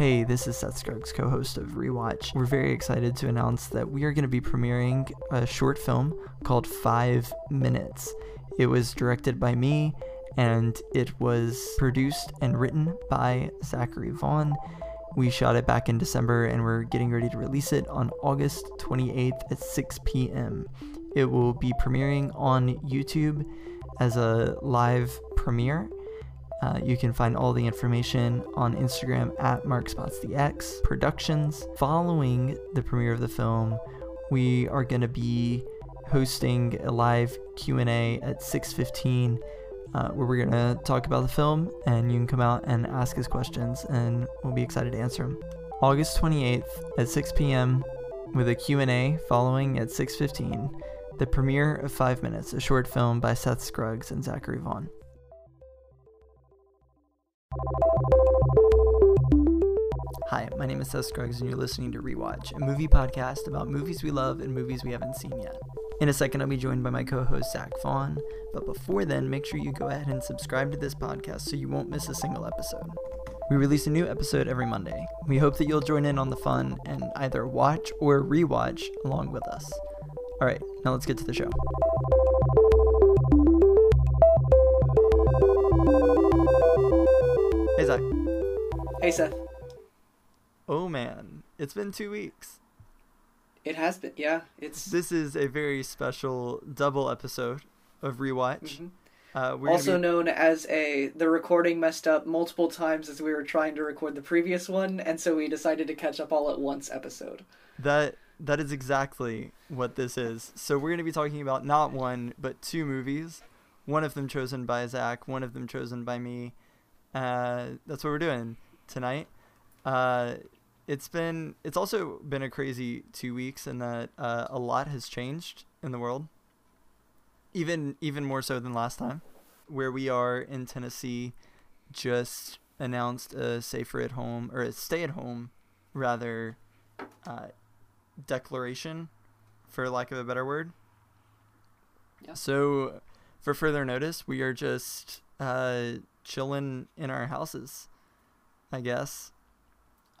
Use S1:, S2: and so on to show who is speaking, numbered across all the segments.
S1: Hey, this is Seth Scruggs, co host of Rewatch. We're very excited to announce that we are going to be premiering a short film called Five Minutes. It was directed by me and it was produced and written by Zachary Vaughn. We shot it back in December and we're getting ready to release it on August 28th at 6 p.m. It will be premiering on YouTube as a live premiere. Uh, you can find all the information on Instagram at MarkSpotsTheX Productions. Following the premiere of the film, we are going to be hosting a live Q&A at 6:15 uh, where we're going to talk about the film and you can come out and ask us questions and we'll be excited to answer them. August 28th at 6 p.m. with a Q&A following at 6:15. The premiere of 5 Minutes, a short film by Seth Scruggs and Zachary Vaughn. Hi, my name is Seth Scruggs, and you're listening to Rewatch, a movie podcast about movies we love and movies we haven't seen yet. In a second, I'll be joined by my co host, Zach Vaughn, but before then, make sure you go ahead and subscribe to this podcast so you won't miss a single episode. We release a new episode every Monday. We hope that you'll join in on the fun and either watch or rewatch along with us. Alright, now let's get to the show. Hey, Zach.
S2: Hey Seth.
S1: Oh man, it's been two weeks.
S2: It has been, yeah. It's
S1: This is a very special double episode of Rewatch.
S2: mhm.
S1: Uh, we're
S2: also
S1: be,
S2: known as a the recording messed up multiple times as we were trying to record the previous one, and so we decided to catch up all at once episode.
S1: that that is exactly what this is. So we're going to be talking about not one but two movies. One of them chosen by Zach, one of them chosen by me. Uh, that's what we're doing tonight. Uh, it's been it's also been a crazy two weeks in that uh, a lot has changed in the world. Even even more so than last time, where we are in Tennessee, just announced a safer at home or a stay at home, rather, uh, declaration, for lack of a better word.
S2: Yeah.
S1: So, for further notice, we are just uh, chilling in our houses, I guess.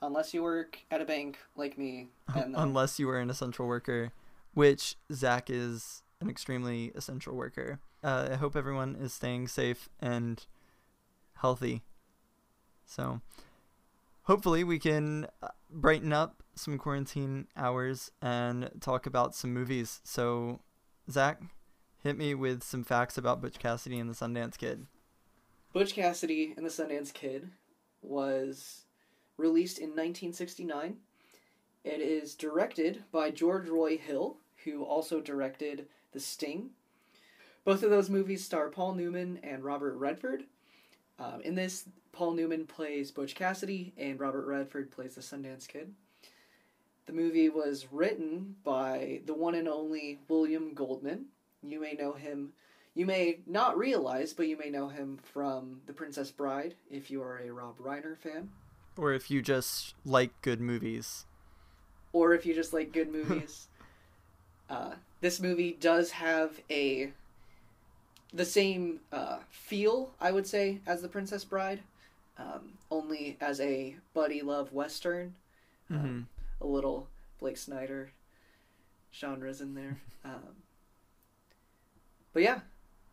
S2: Unless you work at a bank like me, and then,
S1: Unless you are an essential worker, which Zach is an extremely essential worker. Uh, I hope everyone is staying safe and healthy. So, hopefully, we can uh, brighten up some quarantine hours and talk about some movies. So, Zach, hit me with some facts about Butch Cassidy and the Sundance Kid.
S2: Butch Cassidy and the Sundance Kid was released in 1969. It is directed by George Roy Hill, who also directed The Sting. Both of those movies star Paul Newman and Robert Redford. Um, in this, Paul Newman plays Butch Cassidy, and Robert Redford plays the Sundance Kid. The movie was written by the one and only William Goldman. You may know him you may not realize, but you may know him from The Princess Bride if you are a Rob Reiner fan,
S1: Or if you just like good movies.
S2: or if you just like good movies. uh, this movie does have a the same uh, feel, I would say, as The Princess Bride, um, only as a buddy love western.
S1: Mm-hmm.
S2: Um, a little Blake Snyder genres in there. Um, but yeah,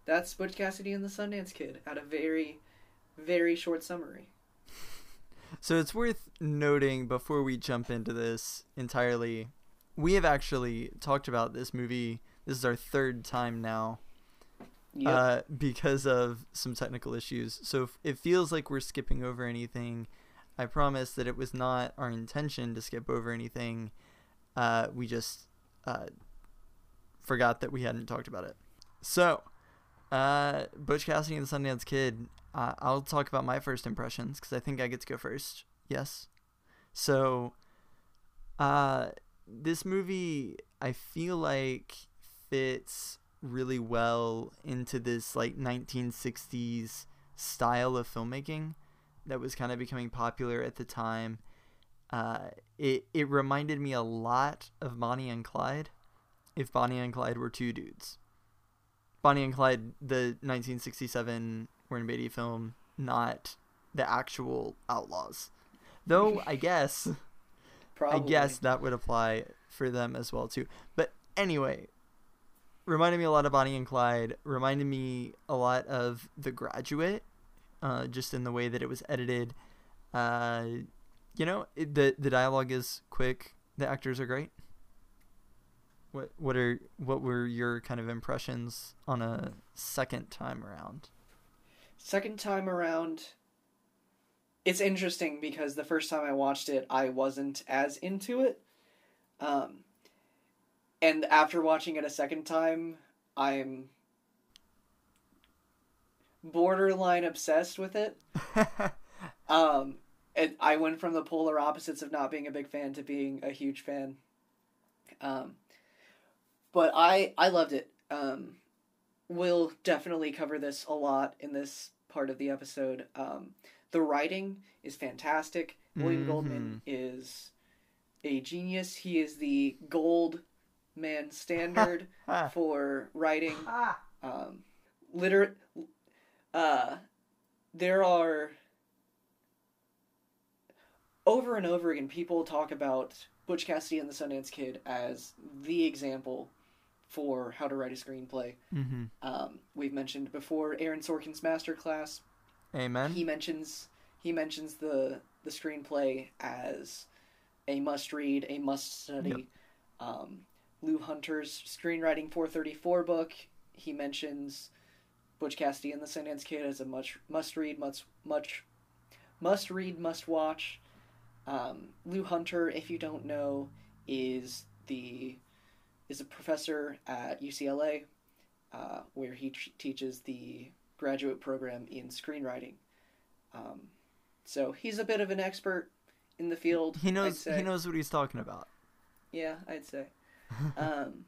S2: that's Butch Cassidy and the Sundance Kid at a very, very short summary.
S1: So it's worth noting before we jump into this entirely, we have actually talked about this movie. This is our third time now
S2: Yep.
S1: uh, because of some technical issues. So if it feels like we're skipping over anything. I promise that it was not our intention to skip over anything. Uh, we just uh, forgot that we hadn't talked about it. So, uh, Butch Cassidy and the Sundance Kid. Uh, I'll talk about my first impressions because I think I get to go first. Yes. So, uh, this movie I feel like fits really well into this like 1960s style of filmmaking that was kind of becoming popular at the time. Uh, it it reminded me a lot of Bonnie and Clyde, if Bonnie and Clyde were two dudes. Bonnie and Clyde, the 1967 Warren Beatty film, not the actual Outlaws. Though I guess
S2: Probably.
S1: I guess that would apply for them as well too. But anyway, reminded me a lot of Bonnie and Clyde. Reminded me a lot of The Graduate, uh, just in the way that it was edited. Uh, you know, it, the the dialogue is quick. The actors are great. What what are what were your kind of impressions on a second time around?
S2: Second time around, it's interesting because the first time I watched it, I wasn't as into it. Um, and after watching it a second time, I'm borderline obsessed with it. Um, and I went from the polar opposites of not being a big fan to being a huge fan. Um, but I I loved it. Um, we'll definitely cover this a lot in this part of the episode. Um, the writing is fantastic. William Goldman is a genius. He is the gold man standard for writing. Um, liter- uh, there are over and over again people talk about Butch Cassidy and the Sundance Kid as the example for how to write a screenplay.
S1: mm-hmm.
S2: Um, we've mentioned before Aaron Sorkin's masterclass.
S1: Amen.
S2: He mentions he mentions the the screenplay as a must read, a must study.
S1: Yep.
S2: Um, Lew Hunter's screenwriting 434 book. He mentions Butch Cassidy and the Sundance Kid as a much must read, much much must read, must watch. Um, Lou Hunter, if you don't know, is the is a professor at UCLA, uh, where he t- teaches the graduate program in screenwriting. Um, so he's a bit of an expert in the field.
S1: he knows he knows what he's talking about.
S2: Yeah, I'd say. um,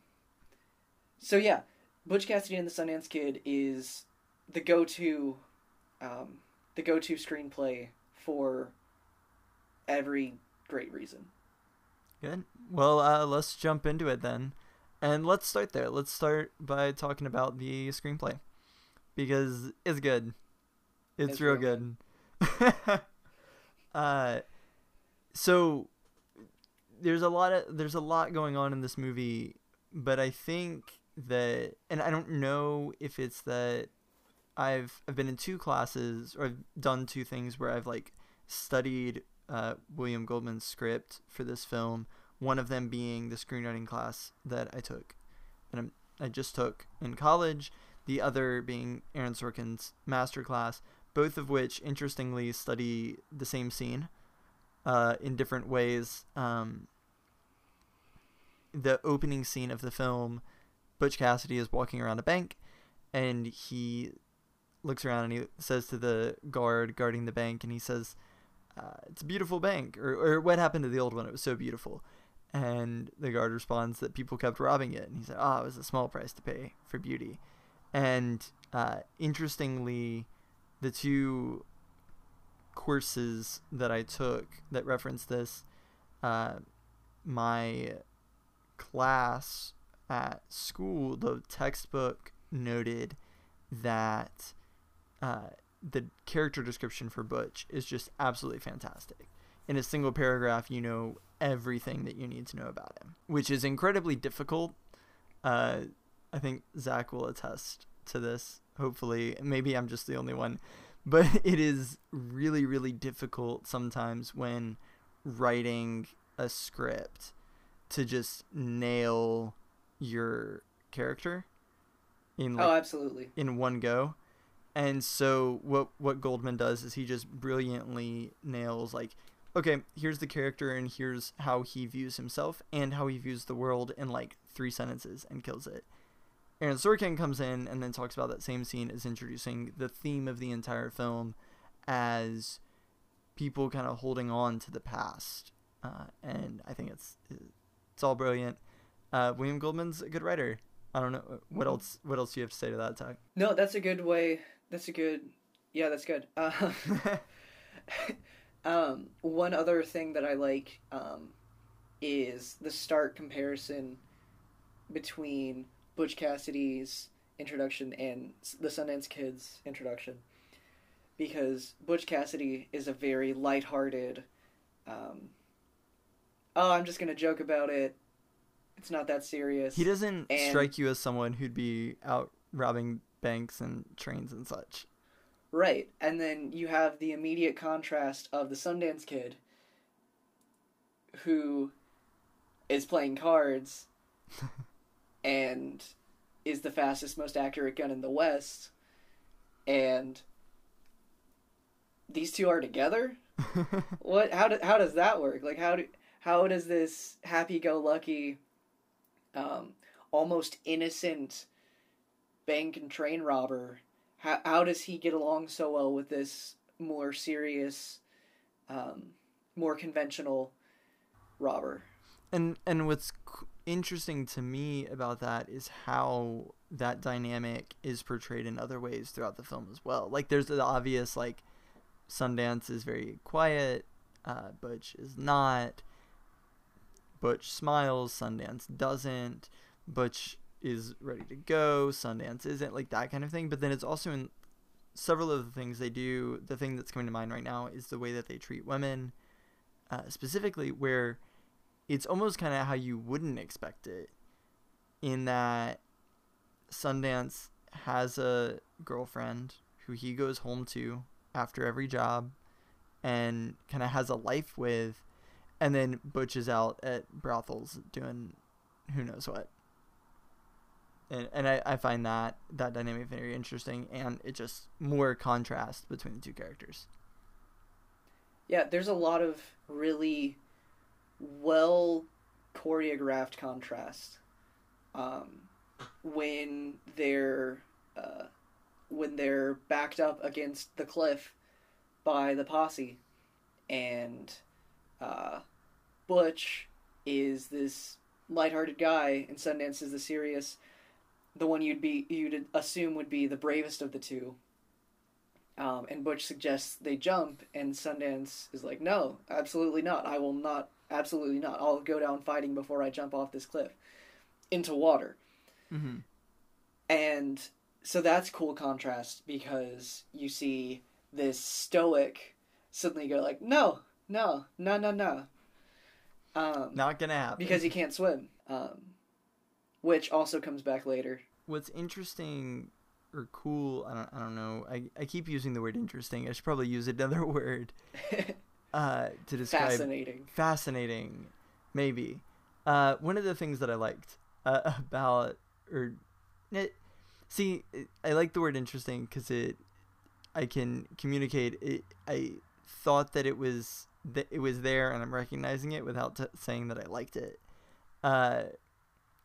S2: so yeah, Butch Cassidy and the Sundance Kid is the go-to, um, the go-to screenplay for every great reason.
S1: Good. Well, uh, let's jump into it then. And let's start there. Let's start by talking about the screenplay. Because it's good. It's,
S2: It's
S1: real
S2: real
S1: good. uh so there's a lot of there's a lot going on in this movie, but I think that and I don't know if it's that I've I've been in two classes or I've done two things where I've like studied uh, William Goldman's script for this film. One of them being the screenwriting class that I took, and I'm, just took in college. The other being Aaron Sorkin's master class, both of which interestingly study the same scene uh, in different ways. Um, the opening scene of the film, Butch Cassidy is walking around a bank, and he looks around and he says to the guard guarding the bank, and he says, uh, "It's a beautiful bank," or, or "What happened to the old one? It was so beautiful." And the guard responds that people kept robbing it, and he said, "Ah, it was a small price to pay for beauty." And uh, interestingly, the two courses that I took that reference this, uh, my class at school, the textbook noted that uh, the character description for Butch is just absolutely fantastic. In a single paragraph, you know everything that you need to know about him, which is incredibly difficult. Uh, I think Zach will attest to this. Hopefully, maybe I'm just the only one, but it is really, really difficult sometimes when writing a script to just nail your character in like
S2: oh, absolutely.
S1: in one go. And so what what Goldman does is he just brilliantly nails like okay, here's the character and here's how he views himself and how he views the world in like three sentences and kills it. Aaron Sorkin comes in and then talks about that same scene as introducing the theme of the entire film as people kind of holding on to the past. Uh, and I think it's it's all brilliant. Uh, William Goldman's a good writer. I don't know what
S2: Mhm.
S1: else. What else do you have to say to that, Tuck?
S2: No, that's a good way. That's a good. Yeah, that's good. Uh, um, one other thing that I like um, is the stark comparison between Butch Cassidy's introduction and the Sundance Kid's introduction. Because Butch Cassidy is a very lighthearted, um, oh, I'm just gonna joke about it. It's not that serious.
S1: He doesn't
S2: And-
S1: strike you as someone who'd be out robbing banks and trains and such.
S2: Right. And then you have the immediate contrast of the Sundance Kid who is playing cards and is the fastest, most accurate gun in the West. And these two are together? What how do, how does that work? Like how do how does this happy-go-lucky um almost innocent bank and train robber how how does he get along so well with this more serious um more conventional robber?
S1: And and what's interesting to me about that is how that dynamic is portrayed in other ways throughout the film as well. Like there's the obvious like Sundance is very quiet, uh, Butch is not. Butch smiles, Sundance doesn't. Butch is ready to go, Sundance isn't, like that kind of thing. But then it's also in several of the things they do. The thing that's coming to mind right now is the way that they treat women, uh, specifically where it's almost kind of how you wouldn't expect it in that Sundance has a girlfriend who he goes home to after every job and kind of has a life with and then Butch is out at brothels doing who knows what. And and I, I find that that dynamic very interesting and it just more contrast between the two characters.
S2: Yeah, there's a lot of really well choreographed contrast um, when they're uh, when they're backed up against the cliff by the posse, and uh, Butch is this lighthearted guy, and Sundance is the serious, the one you'd be you'd assume would be the bravest of the two. Um, and Butch suggests they jump, and Sundance is like, "No, absolutely not. I will not. Absolutely not. I'll go down fighting before I jump off this cliff into water."
S1: Mm-hmm.
S2: And so that's cool contrast because you see this stoic suddenly go like, "No, no, no, no, no," um,
S1: Not gonna happen.
S2: because he can't swim. Um, which also comes back later.
S1: what's interesting or cool i don't, I don't know I, I keep using the word interesting i should probably use another word uh, to describe
S2: Fascinating.
S1: fascinating maybe uh, one of the things that i liked uh, about or it, see i like the word interesting because it i can communicate it i thought that it was that it was there and i'm recognizing it without t- saying that i liked it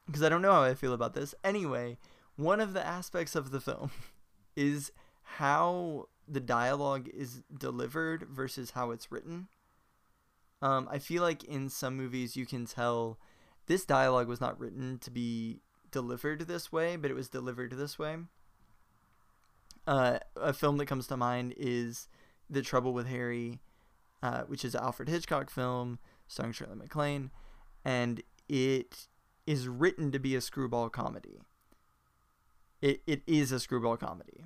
S1: because i don't know how i feel about this anyway one of the aspects of the film is how the dialogue is delivered versus how it's written. Um, I feel like in some movies you can tell this dialogue was not written to be delivered this way, but it was delivered this way. Uh, a film that comes to mind is The Trouble with Harry, uh, which is an Alfred Hitchcock film starring Shirley MacLaine, and it is written to be a screwball comedy. It, it is a screwball comedy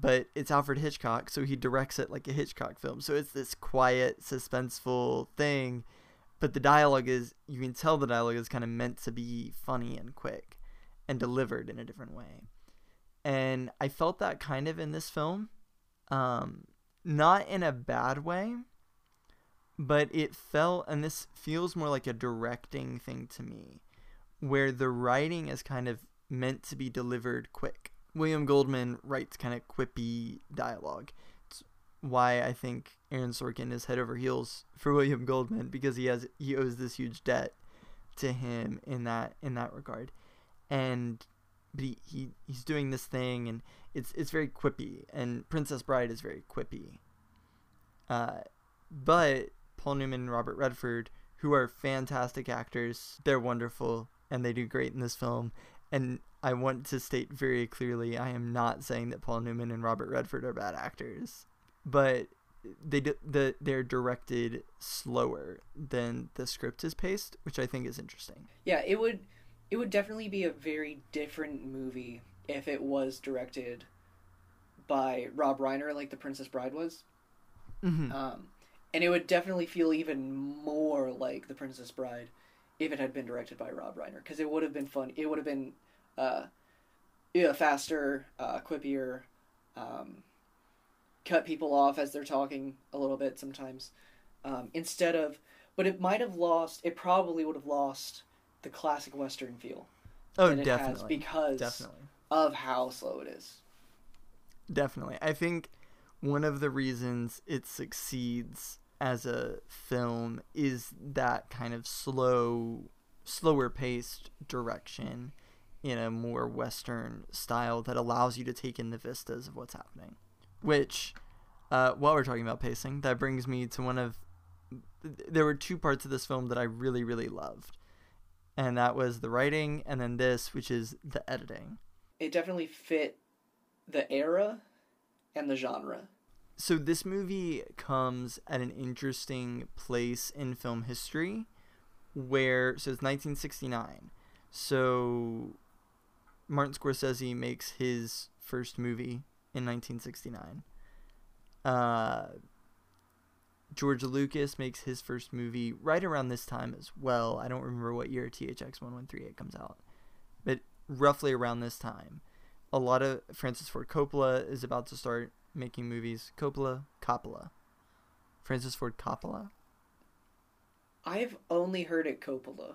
S1: but it's Alfred Hitchcock, so he directs it like a Hitchcock film. So it's this quiet, suspenseful thing, but the dialogue is you can tell the dialogue is kind of meant to be funny and quick and delivered in a different way. And I felt that kind of in this film. Um, not in a bad way, but it felt and this feels more like a directing thing to me where the writing is kind of meant to be delivered quick. William Goldman writes kind of quippy dialogue. It's why I think Aaron Sorkin is head over heels for William Goldman because he has he owes this huge debt to him in that in that regard. And but he, he he's doing this thing and it's it's very quippy and Princess Bride is very quippy. Uh, but Paul Newman and Robert Redford, who are fantastic actors, they're wonderful and they do great in this film. And I want to state very clearly, I am not saying that Paul Newman and Robert Redford are bad actors, but they the they're directed slower than the script is paced, which I think is interesting.
S2: Yeah, it would it would definitely be a very different movie if it was directed by Rob Reiner like The Princess Bride was.
S1: Mm-hmm.
S2: Um, and it would definitely feel even more like The Princess Bride if it had been directed by Rob Reiner because it would have been fun. It would have been uh, yeah, faster, uh, quippier, um, cut people off as they're talking a little bit sometimes. Um, instead of, but it might have lost. It probably would have lost the classic Western feel.
S1: Oh, definitely.
S2: because
S1: definitely.
S2: of how slow it is.
S1: Definitely. I think one of the reasons it succeeds as a film is that kind of slow, slower paced direction in a more Western style that allows you to take in the vistas of what's happening. Which, uh, while we're talking about pacing, that brings me to one of. There were two parts of this film that I really, really loved. And that was the writing, and then this, which is the editing.
S2: It definitely fit the era and the genre.
S1: So this movie comes at an interesting place in film history where so it's 1969. So Martin Scorsese makes his first movie in 1969. Uh George Lucas makes his first movie right around this time as well. I don't remember what year THX 1138 comes out, but roughly around this time. A lot of Francis Ford Coppola is about to start making movies. Coppola, Coppola. Francis Ford Coppola.
S2: I've only heard it Coppola,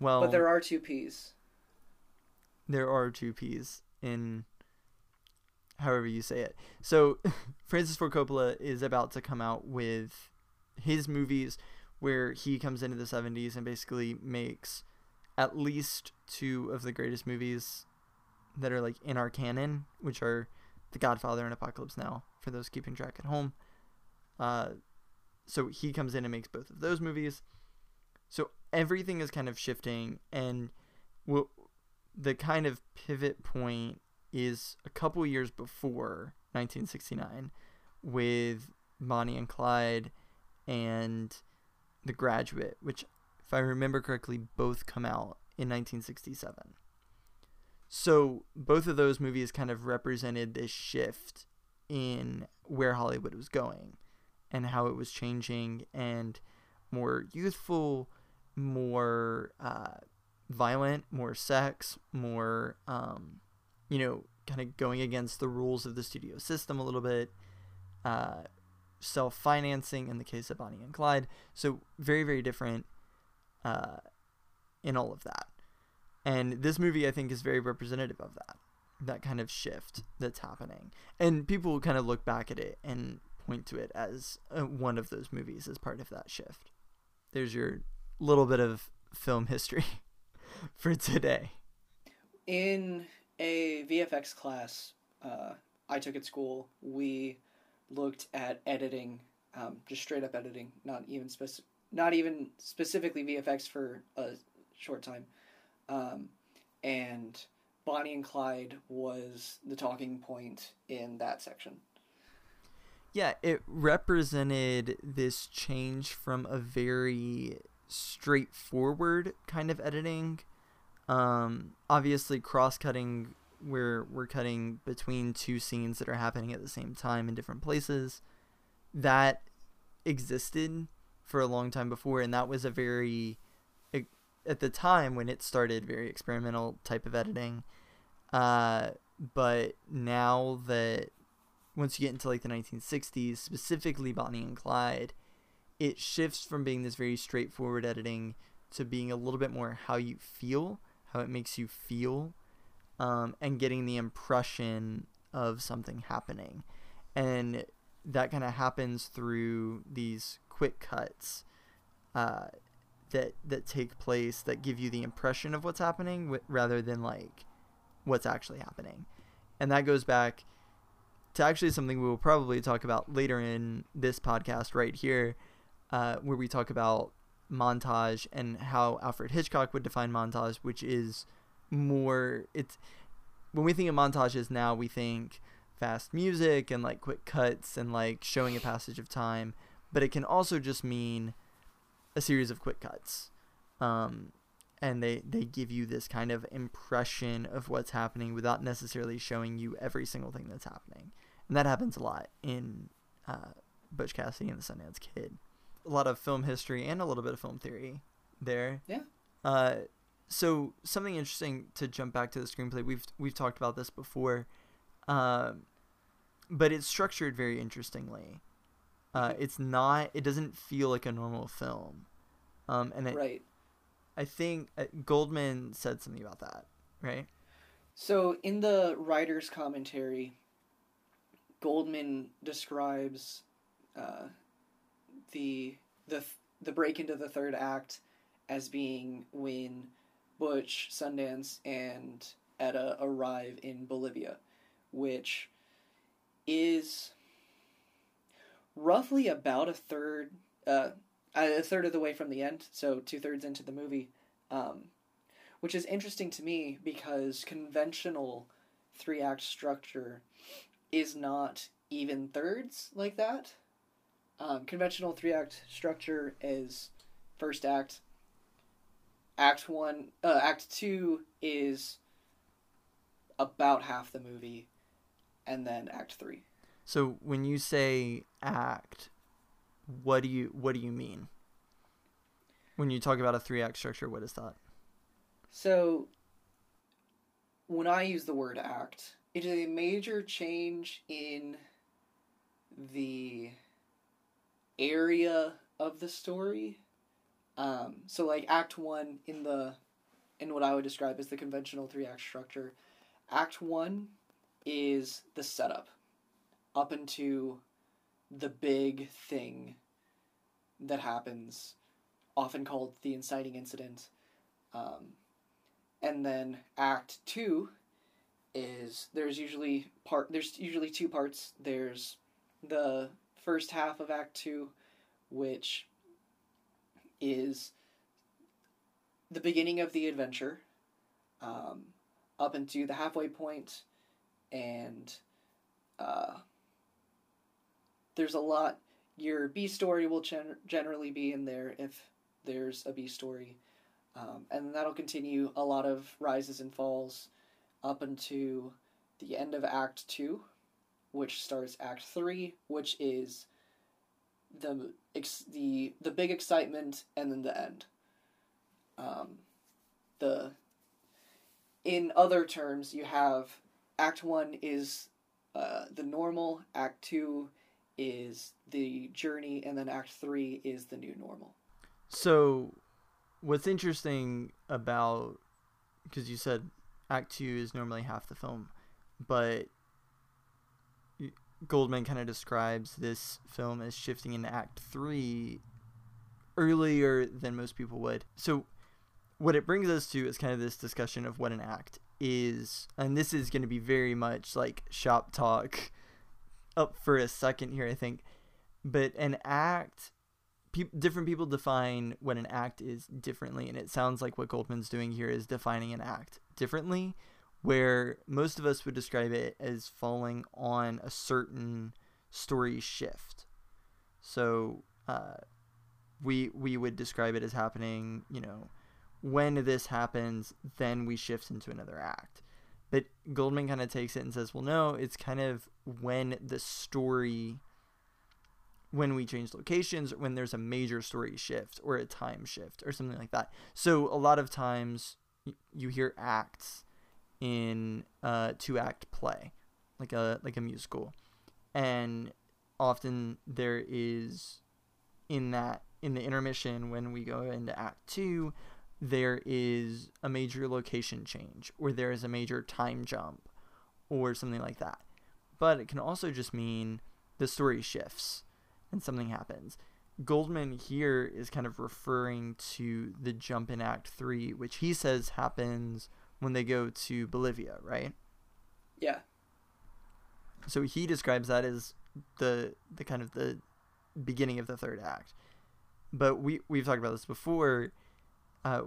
S1: Well,
S2: but there are two P's.
S1: there are two P's in however you say it. So Francis Ford Coppola is about to come out with his movies where he comes into the 70s and basically makes at least two of the greatest movies that are like in our canon, which are The Godfather and Apocalypse Now for those keeping track at home. Uh so he comes in and makes both of those movies. So everything is kind of shifting and the kind of pivot point is a couple years before 1969 with Bonnie and Clyde and The Graduate, which, if I remember correctly, both come out in 1967. So both of those movies kind of represented this shift in where Hollywood was going and how it was changing and more youthful, more uh, violent, more sex, more, um, you know, kind of going against the rules of the studio system a little bit, uh, self financing in the case of Bonnie and Clyde. So, very, very different uh, in all of that. And this movie, I think, is very representative of that, that kind of shift that's happening. And people will kind of look back at it and point to it as uh, one of those movies as part of that shift. There's your little bit of film history for today.
S2: In a VFX class uh, I took at school, we looked at editing, um, just straight up editing, not even not even specifically VFX for a short time. Um, and Bonnie and Clyde was the talking point in that section.
S1: Yeah, it represented this change from a very straightforward kind of editing. Um, obviously, cross cutting where we're cutting between two scenes that are happening at the same time in different places. That existed for a long time before, and that was a very, at the time when it started, very experimental type of editing. Uh, but now that once you get into like the 1960s, specifically Bonnie and Clyde, it shifts from being this very straightforward editing to being a little bit more how you feel, how it makes you feel, um, and getting the impression of something happening. And that kind of happens through these quick cuts uh, that that take place that give you the impression of what's happening w- rather than like what's actually happening. And that goes back to actually something we will probably talk about later in this podcast right here, uh, where we talk about montage and how Alfred Hitchcock would define montage, which is more it's when we think of montages now, we think fast music and like quick cuts and like showing a passage of time, but it can also just mean a series of quick cuts. Um, and they, they give you this kind of impression of what's happening without necessarily showing you every single thing that's happening. And that happens a lot in uh, Butch Cassidy and the Sundance Kid. A lot of film history and a little bit of film theory there.
S2: Yeah.
S1: Uh, so something interesting to jump back to the screenplay. We've we've talked about this before, um, but it's structured very interestingly. Uh, it's not. It doesn't feel like a normal film, um, and it,
S2: right.
S1: I think uh, Goldman said something about that, right?
S2: So in the writer's commentary, Goldman describes uh, the the the break into the third act as being when Butch, Sundance, and Etta arrive in Bolivia, which is roughly about a third, uh, a third of the way from the end, so two thirds into the movie, um, which is interesting to me because conventional three act structure is not even thirds like that. Um, conventional three act structure is first act, act one, uh, act two is about half the movie, and then act three.
S1: So when you say act, what do you what do you mean? When you talk about a three act structure, what is that?
S2: So when I use the word act, it is a major change in the area of the story. Um, so like act one in the in what I would describe as the conventional three act structure, act one is the setup up into the big thing that happens, often called the inciting incident. Um, and then act two is there's usually part there's usually two parts. There's the first half of act two, which is the beginning of the adventure, um, up into the halfway point, and uh, there's a lot. Your B story will gen- generally be in there if there's a B story, um, and that'll continue a lot of rises and falls up into the end of Act Two, which starts Act Three, which is the ex- the the big excitement and then the end. Um, the in other terms, you have Act One is uh, the normal, Act Two is the journey, and then Act Three is the new normal.
S1: So, what's interesting about because you said Act Two is normally half the film, but Goldman kind of describes this film as shifting into Act Three earlier than most people would. So, what it brings us to is kind of this discussion of what an act is, and this is going to be very much like shop talk up for a second here, I think. But an act, pe- different people define what an act is differently, and it sounds like what Goldman's doing here is defining an act differently, where most of us would describe it as falling on a certain story shift. So, uh, we we would describe it as happening, you know, when this happens, then we shift into another act. But Goldman kind of takes it and says, well, no, it's kind of when the story, when we change locations, when there's a major story shift or a time shift or something like that. So a lot of times you hear acts in uh, a two act play, like a like a musical, and often there is in that in the intermission when we go into act two there is a major location change or there is a major time jump or something like that. But it can also just mean the story shifts and something happens. Goldman here is kind of referring to the jump in Act 3, which he says happens when they go to Bolivia, right?
S2: Yeah.
S1: So he describes that as the the kind of the beginning of the third act. But we we've talked about this before uh,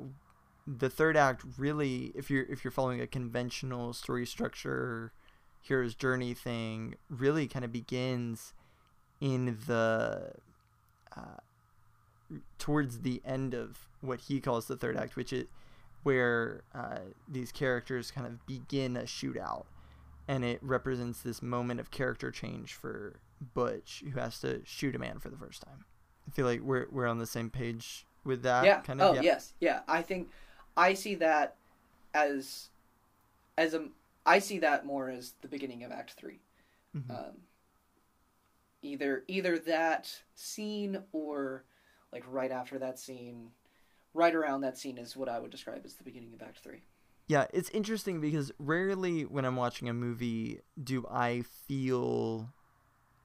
S1: the third act really, if you're if you're following a conventional story structure, hero's journey thing, really kind of begins in the uh, towards the end of what he calls the third act, which is where uh, these characters kind of begin a shootout, and it represents this moment of character change for Butch who has to shoot a man for the first time. I feel like we're we're on the same page with that.
S2: yeah.
S1: Kind of.
S2: oh yes. Yeah. I think I see that as as a I see that more as the beginning of Act 3
S1: Mhm.
S2: Um, either either that scene or like right after that scene, right around that scene is what I would describe as the beginning of Act Three.
S1: Yeah, it's interesting because rarely when I'm watching a movie do I feel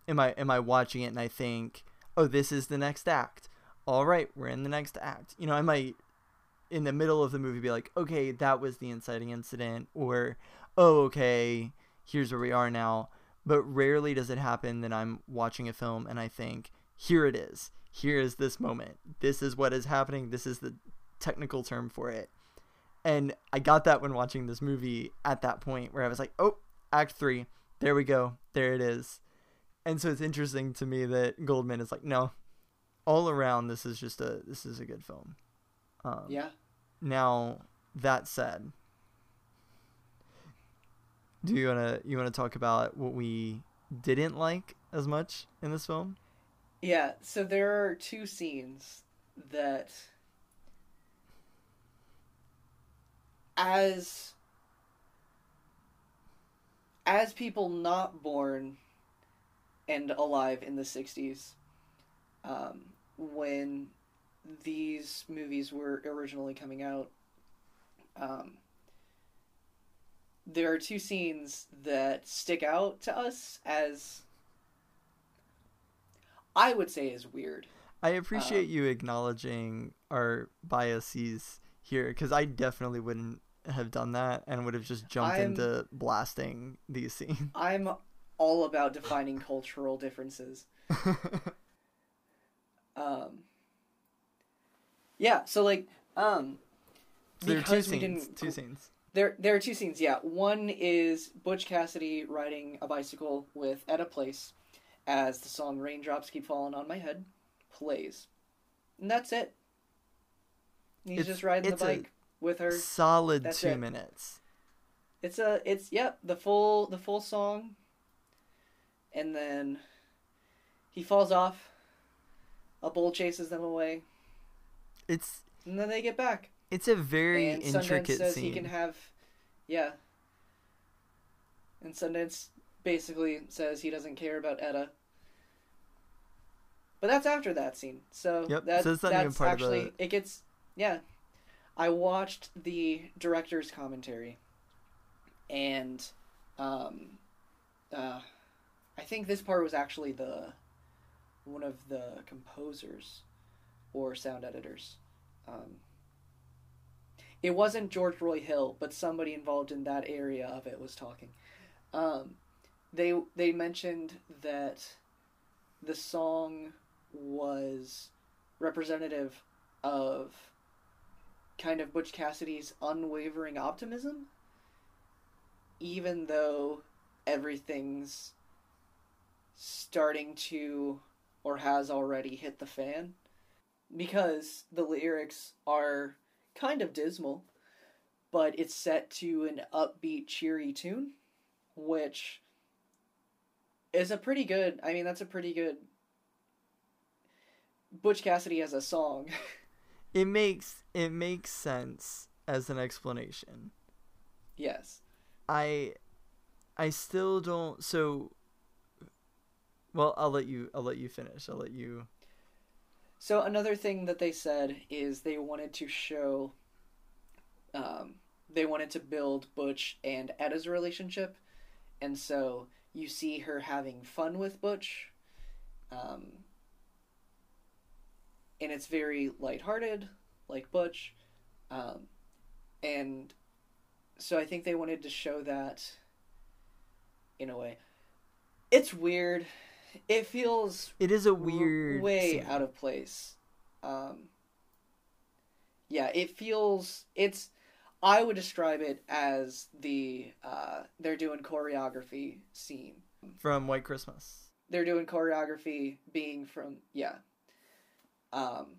S1: am I am I watching it and I think, "Oh, this is the next act." All right, we're in the next act. You know, I might in the middle of the movie be like, "Okay, that was the inciting incident," or, "Oh, okay, here's where we are now." But rarely does it happen that I'm watching a film and I think, "Here it is. Here is this moment. This is what is happening. This is the technical term for it." And I got that when watching this movie at that point where I was like, oh, act three. There we go. There it is. And so it's interesting to me that Goldman is like, no, all around, this is just a, this is a good film. Um,
S2: Yeah.
S1: Now, that said, do you want to, you want to talk about what we didn't like as much in this film?
S2: Yeah, so there are two scenes that as as people not born and alive in the 60s um, when these movies were originally coming out um, there are two scenes that stick out to us as I would say is weird.
S1: I appreciate
S2: Um,
S1: you acknowledging our biases here because I definitely wouldn't have done that and would have just jumped
S2: I'm-
S1: into blasting these scenes.
S2: I'm all about defining cultural differences. Um, yeah, so like, um,
S1: So there are two scenes. Two scenes.
S2: There, there are two scenes. Yeah, one is Butch Cassidy riding a bicycle with Etta Place, as the song "Raindrops Keep Falling on My Head" plays, and that's it. He's
S1: It's-
S2: just riding the
S1: a
S2: bike with her.
S1: Solid
S2: That's
S1: two
S2: it.
S1: minutes.
S2: It's a, it's yep, the full, the full song, and then he falls off. A bull chases them away,
S1: It's
S2: and then they get back.
S1: it's a very intricate scene.
S2: and Sundance
S1: intricate
S2: says
S1: scene.
S2: he can have, yeah. And Sundance basically says he doesn't care about Etta. But that's after that scene, so
S1: Yep,
S2: that,
S1: so it's not even
S2: that's
S1: of
S2: actually
S1: the-
S2: it gets yeah. I watched the director's commentary, and um, uh, I think this part was actually the one of the composers or sound editors. Um, it wasn't George Roy Hill, but somebody involved in that area of it was talking. Um, they they mentioned that the song was representative of kind of Butch Cassidy's unwavering optimism, even though everything's starting to or has already hit the fan, because the lyrics are kind of dismal, but it's set to an upbeat, cheery tune, which is a pretty good. I mean, that's a pretty good. Butch Cassidy as a song.
S1: It makes it makes sense as an explanation.
S2: yes.
S1: I I still don't so well, I'll let you I'll let you finish. I'll let you
S2: So another thing that they said is they wanted to show, um, they wanted to build Butch and Etta's relationship, and so you see her having fun with Butch, um, and it's very lighthearted, like Butch, um, and so I think they wanted to show that in a way. It's weird. It feels
S1: it is a weird
S2: way
S1: scene.
S2: out of place. Um, yeah, it feels it's. I would describe it as the uh, they're doing choreography scene.
S1: from White Christmas.
S2: They're doing choreography being from yeah, um,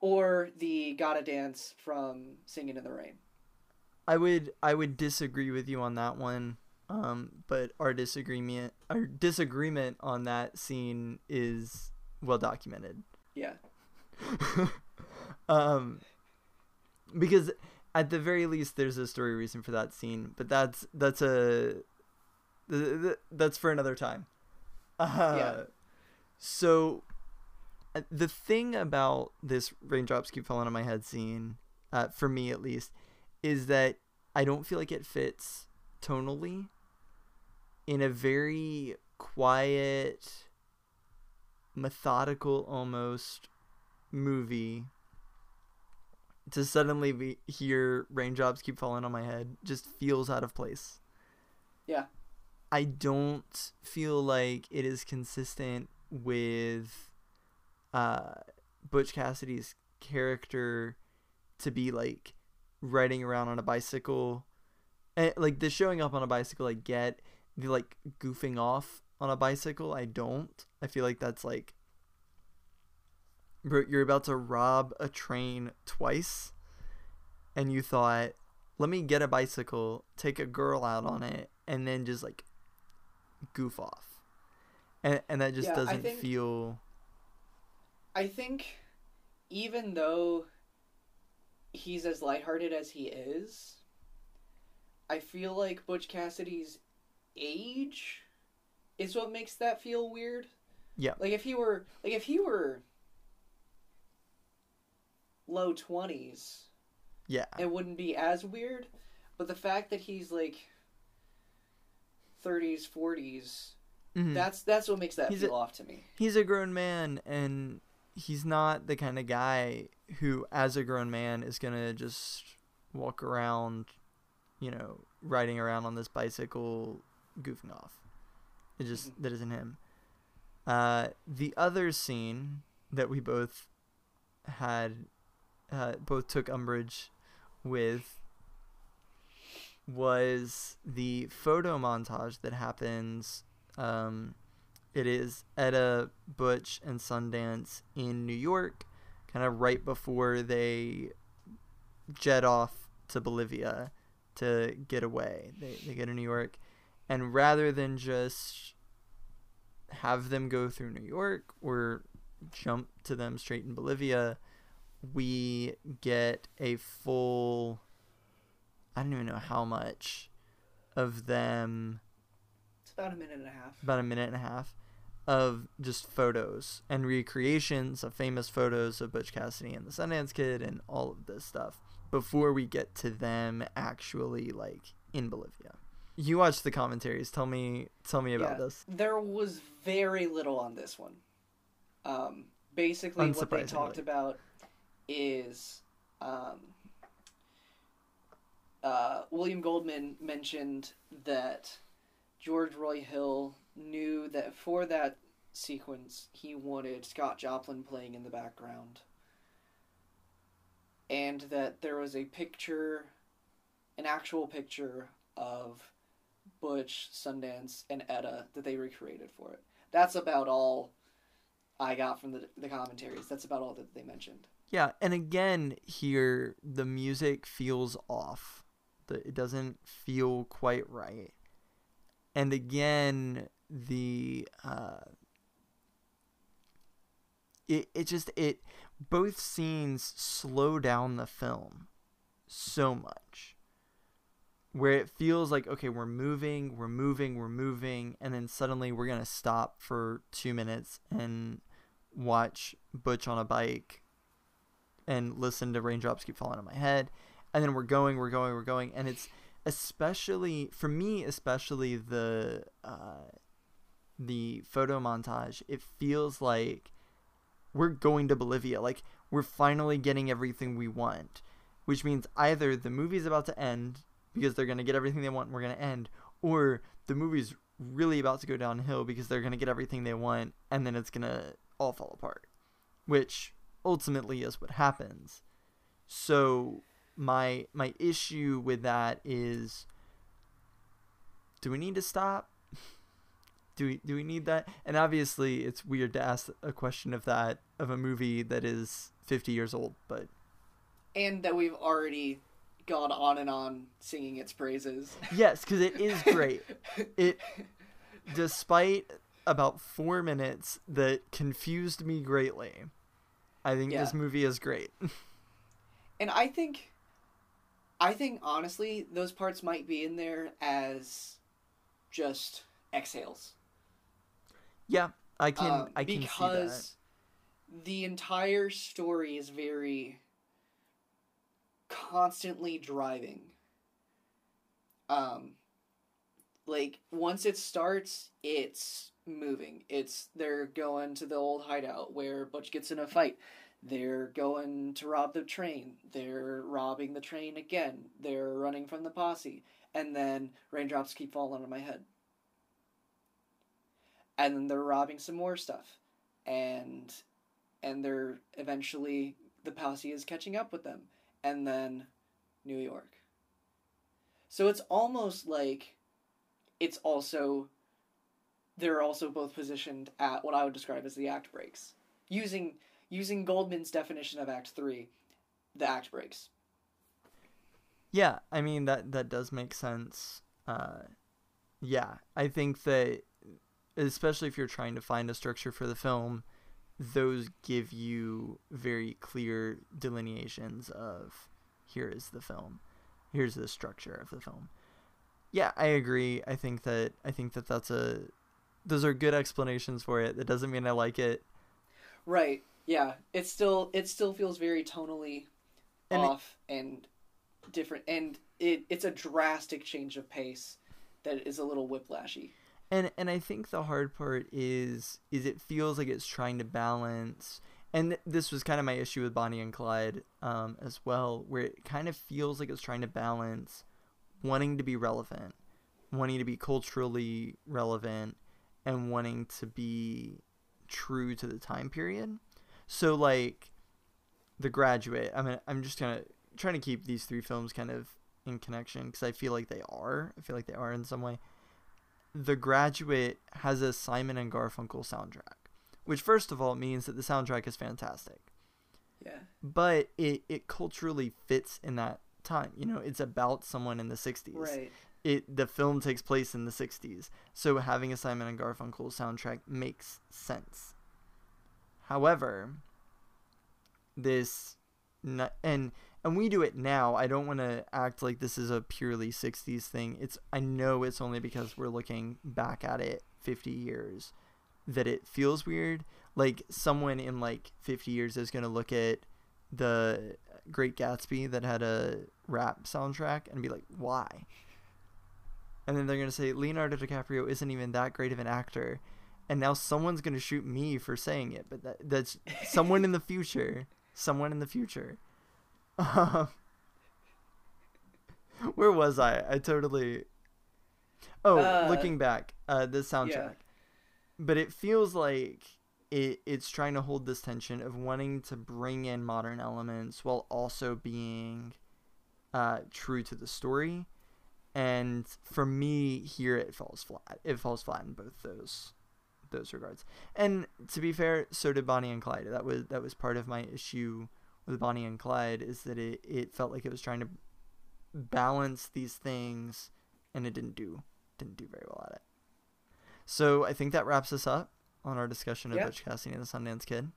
S2: or the Gotta Dance from Singing in the Rain.
S1: I would I would disagree with you on that one. Um, but our disagreement our disagreement on that scene is well documented.
S2: Yeah.
S1: um, because at the very least, there's a story reason for that scene, but that's that's a th- th- that's for another time. Uh,
S2: Yeah.
S1: So, uh, the thing about this raindrops keep falling on my head scene, uh, for me at least, is that I don't feel like it fits tonally in a very quiet, methodical almost movie to suddenly be, hear raindrops keep falling on my head just feels out of place.
S2: Yeah.
S1: I don't feel like it is consistent with uh, Butch Cassidy's character to be like riding around on a bicycle. And, like the showing up on a bicycle, I get. The like goofing off on a bicycle, I don't. I feel like that's like bro, you're about to rob a train twice, and you thought, let me get a bicycle, take a girl out on it, and then just like goof off. And, and that just
S2: Yeah,
S1: doesn't
S2: think-
S1: feel.
S2: I think even though he's as lighthearted as he is, I feel like Butch Cassidy's age is what makes that feel weird.
S1: Yeah.
S2: Like if he were like if he were low 20s,
S1: Yeah.
S2: it wouldn't be as weird, but the fact that he's like 30s, 40s,
S1: Mhm.
S2: that's that's what makes that
S1: He's
S2: feel
S1: a-
S2: off to me.
S1: he's a grown man and he's not the kind of guy who as a grown man is going to just walk around you know riding around on this bicycle goofing off it just that isn't him uh the other scene that we both had uh both took umbrage with was the photo montage that happens um it is Etta, Butch, and Sundance in New York, kind of right before they jet off to Bolivia to get away. They, they to New York. And rather than just have them go through New York or jump to them straight in Bolivia, we get a full, I don't even know how much of them
S2: It's about a minute and a half.
S1: about a minute and a half of just photos and recreations of famous photos of Butch Cassidy and the Sundance Kid and all of this stuff before we get to them actually like in Bolivia. You watched the commentaries. Tell me tell me about
S2: Yeah.
S1: this.
S2: There was very little on this one. Um, basically, what they talked about is um, uh, William Goldman mentioned that George Roy Hill knew that for that sequence he wanted Scott Joplin playing in the background, and that there was a picture, an actual picture of Butch, Sundance, and Etta that they recreated for it. That's about all I got from the the commentaries. That's about all that they mentioned.
S1: Yeah, and again here the music feels off. The, it doesn't feel quite right. And again the uh it it just it both scenes slow down the film so much. Where it feels like okay, we're moving, we're moving, we're moving, and then suddenly we're gonna stop for two minutes and watch Butch on a bike and listen to raindrops keep falling on my head. And then we're going we're going we're going. And it's especially for me especially the uh the photo montage it feels like we're going to Bolivia. Like we're finally getting everything we want which means either the movie's about to end because they're going to get everything they want and we're going to end or the movie's really about to go downhill because they're going to get everything they want and then it's going to all fall apart which ultimately is what happens. So my my issue with that is do we need to stop? Do we do we need that? And obviously it's weird to ask a question of that of a movie that is 50 years old, but
S2: And that we've already gone on and on singing its praises.
S1: Yes, because it is great. it, despite about four minutes that confused me greatly, I think
S2: Yeah.
S1: this movie is great.
S2: And I think, I think honestly, those parts might be in there as just exhales.
S1: yeah, I can.
S2: Um,
S1: I can see that.
S2: the entire story is very constantly driving. Um, like once it starts, it's moving. It's they're going to the old hideout where Butch gets in a fight. They're going to rob the train. They're robbing the train again. They're running from the posse. And then raindrops keep falling on my head. And then they're robbing some more stuff. And and they're eventually the posse is catching up with them. And then New York. So it's almost like it's also they're also both positioned at what I would describe as the act breaks. Using using Goldman's definition of act 3, the act breaks.
S1: Yeah, I mean that that does make sense. Uh, yeah, I think that especially if you're trying to find a structure for the film, those give you very clear delineations of here is the film, here's the structure of the film. Yeah, I agree. I think that I think that that's a those are good explanations for it. That doesn't mean I like it.
S2: Right. Yeah. It still it still feels very tonally
S1: And it-
S2: off and different and it it's a drastic change of pace that is a little whiplashy.
S1: And and I think the hard part is is it feels like it's trying to balance and this was kind of my issue with Bonnie and Clyde um, as well where it kind of feels like it's trying to balance wanting to be relevant wanting to be culturally relevant and wanting to be true to the time period. So like the graduate i mean i'm just gonna trying to keep these three films kind of in connection because i feel like they are i feel like they are in some way the Graduate has a Simon and Garfunkel soundtrack, which first of all means that the soundtrack is fantastic,
S2: Yeah.
S1: but it, it culturally fits in that time. You know, it's about someone in the 60s.
S2: Right.
S1: It the film takes place in the 60s. So having a Simon and Garfunkel soundtrack makes sense. However, this and and we do it now. I don't want to act like this is a purely 60s thing. It's I know it's only because we're looking back at it 50 years that it feels weird. Like someone in like 50 years is going to look at the Great Gatsby that had a rap soundtrack and be like, "Why?" And then they're going to say Leonardo DiCaprio isn't even that great of an actor. And now someone's going to shoot me for saying it, but that, that's someone in the future. Someone in the future. Um, where was I? I totally. Oh,
S2: Uh,
S1: looking back, uh, the soundtrack. But it feels like it it's trying to hold this tension of wanting to bring in modern elements while also being uh, true to the story. And for me, here it falls flat. It falls flat in both those those regards. And to be fair, so did Bonnie and Clyde. That was that was part of my issue with Bonnie and Clyde is that it, it felt like it was trying to balance these things and it didn't do didn't do very well at it. So I think that wraps us up on our discussion of
S2: Yeah.
S1: Butch Cassidy and the Sundance Kid.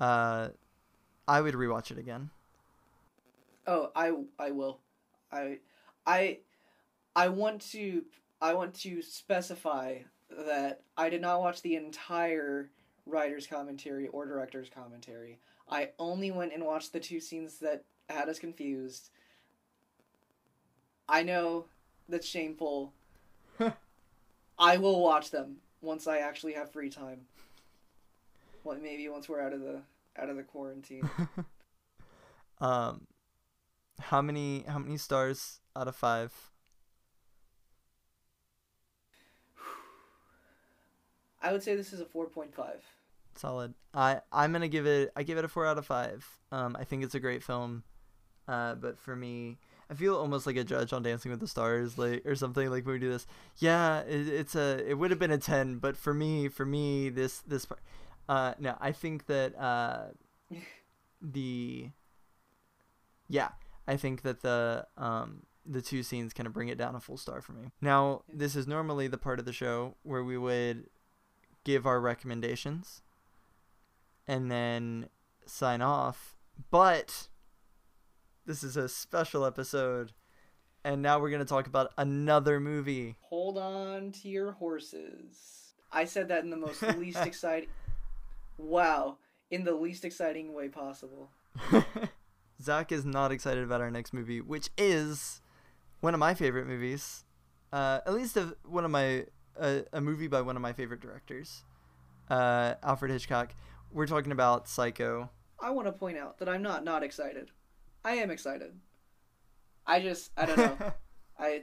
S1: Uh, I would rewatch it again.
S2: Oh, I I will. I I I want to I want to specify that I did not watch the entire writer's commentary or director's commentary. I only went and watched the two scenes that had us confused. I know that's shameful. I will watch them once I actually have free time. What maybe once we're out of the out of the quarantine.
S1: Um, how many how many stars out of five?
S2: I would say this is a four point five.
S1: Solid. I I'm gonna give it. I give it a four out of five. Um, I think it's a great film. Uh, but for me, I feel almost like a judge on Dancing with the Stars, like or something like when we do this. Yeah, it, it's a. It would have been a ten, but for me, for me, this this part. Uh, no, I think that uh, the. Yeah, I think that the um the two scenes kind of bring it down a full star for me. Now, this is normally the part of the show where we would give our recommendations and then sign off, but this is a special episode and now we're going to talk about another movie.
S2: Hold on to your horses. I said that in the most least exciting. Wow, in the least exciting way possible.
S1: Zach is not excited about our next movie, which is one of my favorite movies. Uh, at least a, one of my uh, a movie by one of my favorite directors, uh, Alfred Hitchcock. We're talking about Psycho.
S2: I want to point out that I'm not not excited. I am excited. I just I don't know. I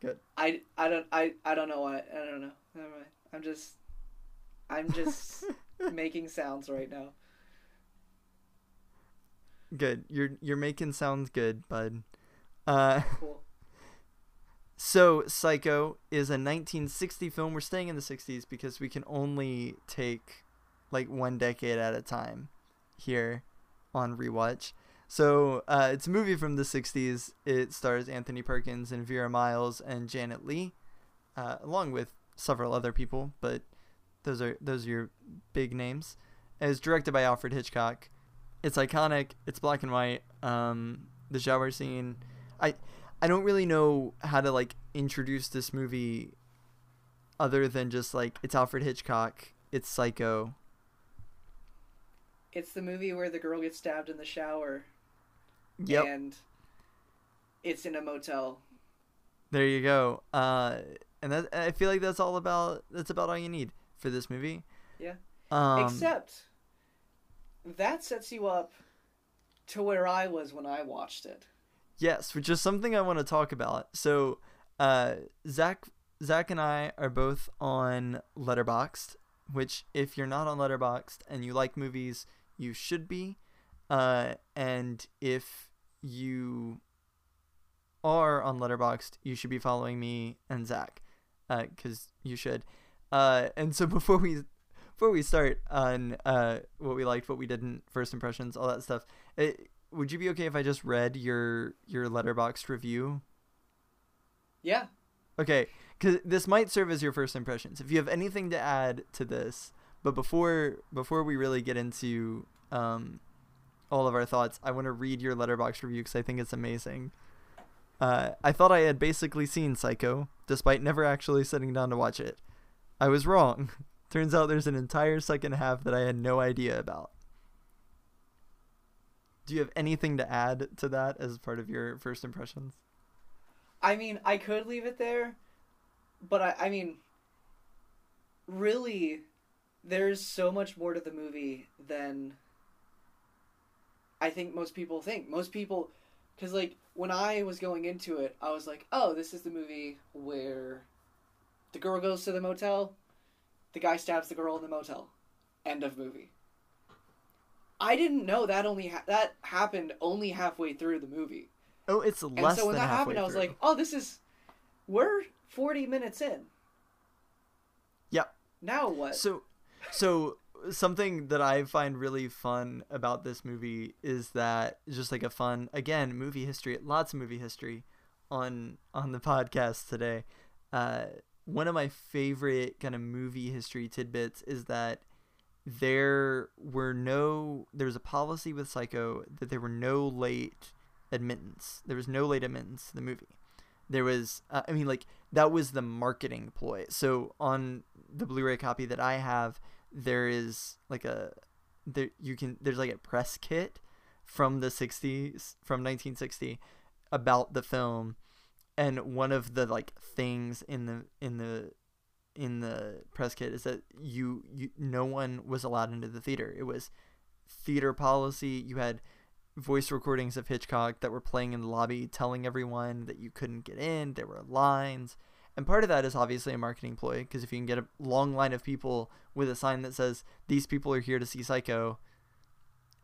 S1: Good.
S2: I I don't I I don't know why. I don't know. Never mind. I'm just I'm just making sounds right now.
S1: Good. You're you're making sounds good, bud. Uh,
S2: Cool.
S1: so Psycho is a 1960 film. We're staying in the 60s because we can only take like one decade at a time here on rewatch. So uh, it's a movie from the 60s. It stars Anthony Perkins and Vera Miles and Janet Leigh, uh, along with several other people, but those are those are your big names. It's directed by Alfred Hitchcock. It's iconic. It's black and white. Um, the shower scene. I I don't really know how to like introduce this movie other than just like it's Alfred Hitchcock. It's Psycho.
S2: It's the movie where the girl gets stabbed in the shower
S1: Yep.
S2: and it's in a motel.
S1: There you go. Uh, and that I feel like that's all about. That's about all you need for this movie.
S2: Yeah.
S1: Um,
S2: Except that sets you up to where I was when I watched it.
S1: yes, which is something I want to talk about. So, uh, Zach, Zach and I are both on Letterboxd. Which, if you're not on Letterboxd and you like movies, you should be. Uh, and if you are on Letterboxd, you should be following me and Zach, because you should. Uh, and so before we before we start on uh, what we liked, what we didn't, first impressions, all that stuff, it, would you be okay if I just read your your Letterboxd review?
S2: Yeah.
S1: Okay, because this might serve as your first impressions. If you have anything to add to this, but before before we really get into um, all of our thoughts, I want to read your Letterboxd review because I think it's amazing. Uh, I thought I had basically seen Psycho, despite never actually sitting down to watch it. I was wrong. Turns out there's an entire second half that I had no idea about. Do you have anything to add to that as part of your first impressions?
S2: I mean, I could leave it there, but I, I mean, really, there's so much more to the movie than I think most people think. Most people, because, like, when I was going into it, I was like, oh, this is the movie where the girl goes to the motel, the guy stabs the girl in the motel. End of movie. I didn't know that only ha- that happened only halfway through the movie.
S1: Oh, it's
S2: And
S1: less
S2: so when that happened,
S1: halfway
S2: I was like, "Oh, this is we're 40 minutes in.
S1: Yep.
S2: Now what?"
S1: So, so something that I find really fun about this movie is that just like a fun again movie history, lots of movie history on on the podcast today. Uh, one of my favorite kind of movie history tidbits is that there were no there was a policy with Psycho that there were no late admittance. There was no late admittance to the movie. There was uh, I mean like that was the marketing ploy. So on the Blu-ray copy that I have, there is like a there you can there's like a press kit from the 60s from 1960 about the film and one of the like things in the in the in the press kit is that you, you no one was allowed into the theater. It was theater policy. You had voice recordings of Hitchcock that were playing in the lobby telling everyone that you couldn't get in. There were lines. And part of that is obviously a marketing ploy because if you can get a long line of people with a sign that says these people are here to see Psycho,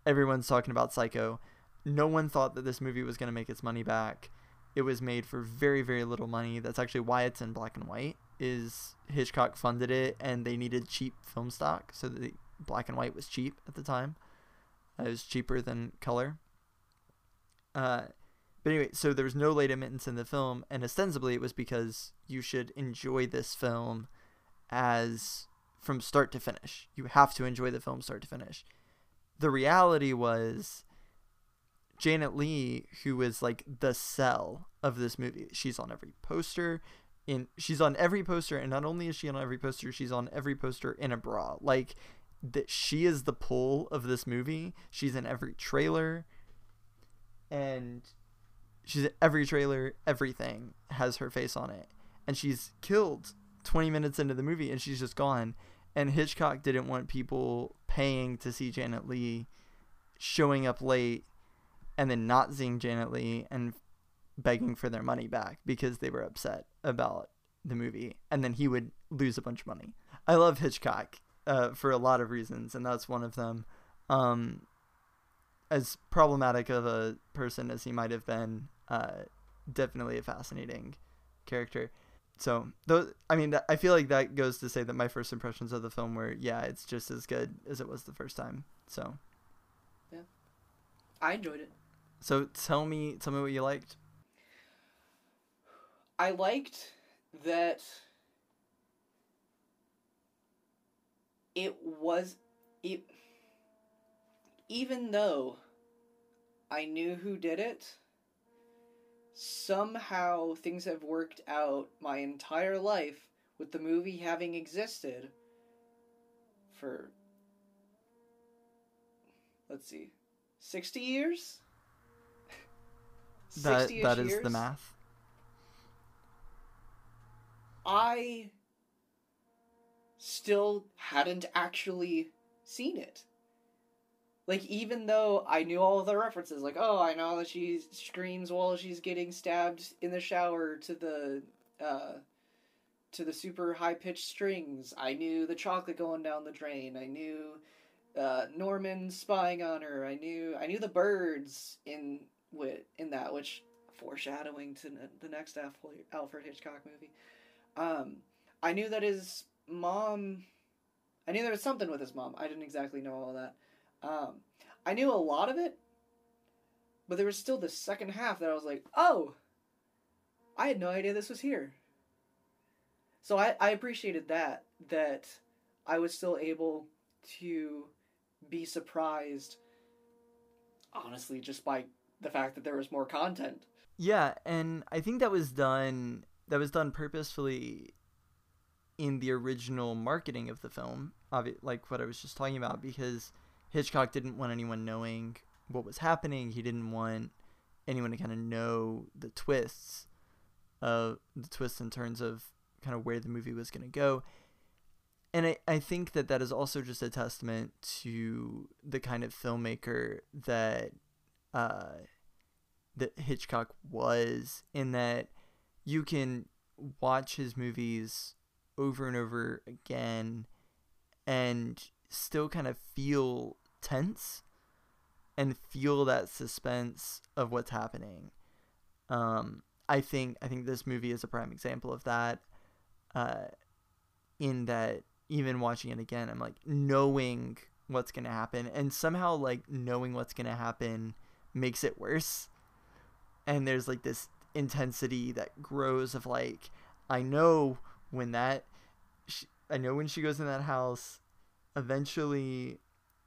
S1: everyone's talking about Psycho. No one thought that this movie was going to make its money back. It was made for very very little money. That's actually why it's in black and white. Is Hitchcock funded it and they needed cheap film stock, so the black and white was cheap at the time. It was cheaper than color. Uh, but anyway, so there was no late admittance in the film, and ostensibly it was because you should enjoy this film as from start to finish. You have to enjoy the film start to finish. The reality was Janet Leigh, who is like the cell of this movie. She's on every poster. In she's on every poster, and not only is she on every poster, she's on every poster in a bra. Like that, she is the pull of this movie. She's in every trailer, and she's in every trailer. Everything has her face on it, and she's killed 20 minutes into the movie, and she's just gone. And Hitchcock didn't want people paying to see Janet Leigh showing up late and then not seeing Janet Leigh and begging for their money back because they were upset about the movie, and then he would lose a bunch of money. I love Hitchcock uh, for a lot of reasons, and that's one of them. Um, as problematic of a person as he might have been, uh, definitely a fascinating character. So, those, I mean, I feel like that goes to say that my first impressions of the film were, yeah, it's just as good as it was the first time. So,
S2: yeah, I enjoyed it.
S1: So, tell me, tell me what you liked.
S2: I liked that it was it even though I knew who did it somehow things have worked out my entire life with the movie having existed for let's see 60 years
S1: that that is years? the math
S2: I still hadn't actually seen it. Like even though I knew all of the references, like oh, I know that she screams while she's getting stabbed in the shower to the uh, to the super high pitched strings. I knew the chocolate going down the drain. I knew uh, Norman spying on her. I knew I knew the birds in with in that, which foreshadowing to the next Alfred Hitchcock movie. Um, I knew that his mom. I knew there was something with his mom. I didn't exactly know all that. Um, I knew a lot of it, but there was still the second half that I was like, oh, I had no idea this was here. So I, I appreciated that, that I was still able to be surprised, honestly, just by the fact that there was more content.
S1: Yeah, and I think that was done that was done purposefully in the original marketing of the film, like what I was just talking about, because Hitchcock didn't want anyone knowing what was happening. He didn't want anyone to kind of know the twists, of the twists and turns of kind of where the movie was going to go. And I, I think that that is also just a testament to the kind of filmmaker that uh, that Hitchcock was, in that you can watch his movies over and over again and still kind of feel tense and feel that suspense of what's happening. Um, I think I think this movie is a prime example of that. Uh, in that even watching it again, I'm like knowing what's gonna happen, and somehow like knowing what's gonna happen makes it worse. And there's like this intensity that grows of like I know when that she, I know when she goes in that house eventually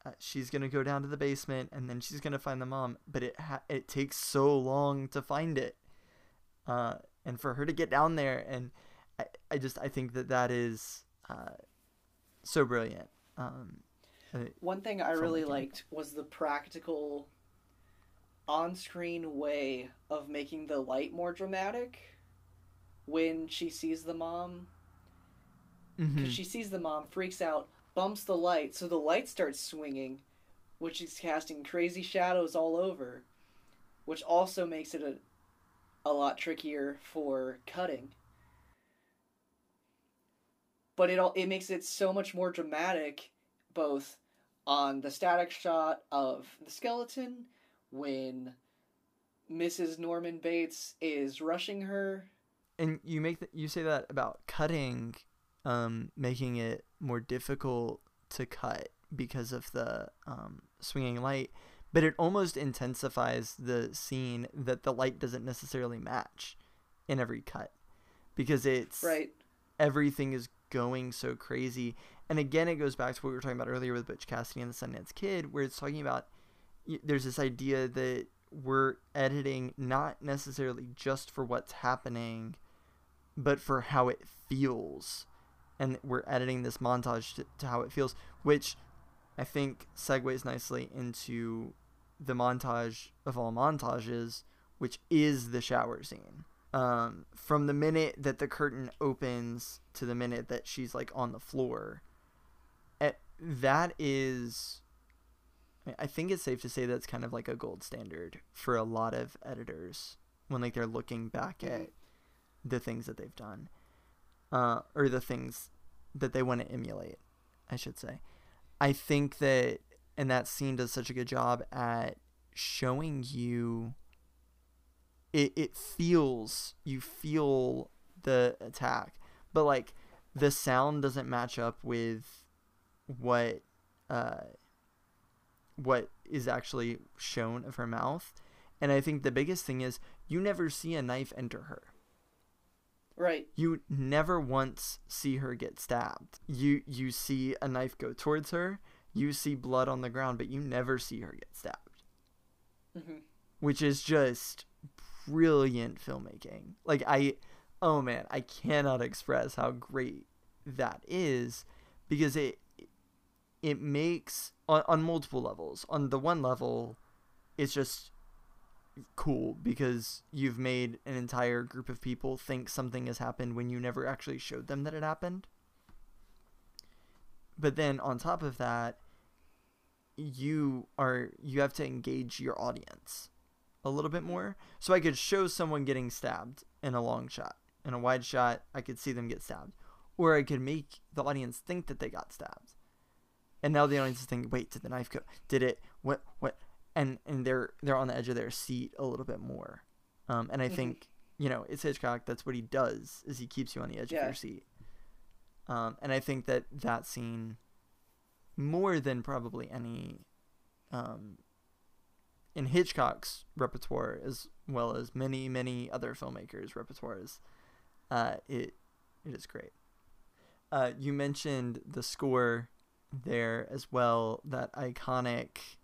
S1: uh, she's going to go down to the basement and then she's going to find the mom but it ha- it takes so long to find it uh, and for her to get down there and I, I just I think that that is uh, so brilliant um,
S2: one thing I really liked was the practical on-screen way of making the light more dramatic when she sees the mom because mm-hmm. she sees the mom freaks out bumps the light so the light starts swinging which is casting crazy shadows all over which also makes it a, a lot trickier for cutting but it all it makes it so much more dramatic both on the static shot of the skeleton when Mrs. Norman Bates is rushing her.
S1: And you make you say that about cutting, um, making it more difficult to cut because of the um, swinging light. but it almost intensifies the scene that the light doesn't necessarily match in every cut because it's
S2: Right.
S1: everything is going so crazy. And again, it goes back to what we were talking about earlier with Butch Cassidy and the Sundance Kid, where it's talking about there's this idea that we're editing not necessarily just for what's happening, but for how it feels. And we're editing this montage to, to how it feels, which I think segues nicely into the montage of all montages, which is the shower scene um, from the minute that the curtain opens to the minute that she's like on the floor. eh, that is, I think it's safe to say that's kind of like a gold standard for a lot of editors when like they're looking back
S2: Mhm.
S1: at the things that they've done, uh, or the things that they want to emulate, I should say. I think that, and that scene does such a good job at showing you it, it feels you feel the attack but like the sound doesn't match up with what uh what is actually shown of her mouth and i think the biggest thing is you never see a knife enter her
S2: Right.
S1: you never once see her get stabbed you you see a knife go towards her you see blood on the ground but you never see her get stabbed
S2: hmm
S1: which is just brilliant filmmaking. Like I oh man, I cannot express how great that is because it it makes on, on multiple levels. On the one level, it's just cool because you've made an entire group of people think something has happened when you never actually showed them that it happened. But then on top of that, you are you have to engage your audience a little bit more. So I could show someone getting stabbed in a long shot. In a wide shot, I could see them get stabbed. Or I could make the audience think that they got stabbed. And now the audience is thinking, wait, did the knife go? Did it? What? What? And and they're they're on the edge of their seat a little bit more. Um, and I
S2: Mhm.
S1: think you know it's Hitchcock. That's what he does is he keeps you on the edge of your seat. Um, and I think that that scene, more than probably any, um, in Hitchcock's repertoire as well as many many other filmmakers' repertoires, uh, it it is great. Uh, you mentioned the score there as well, that iconic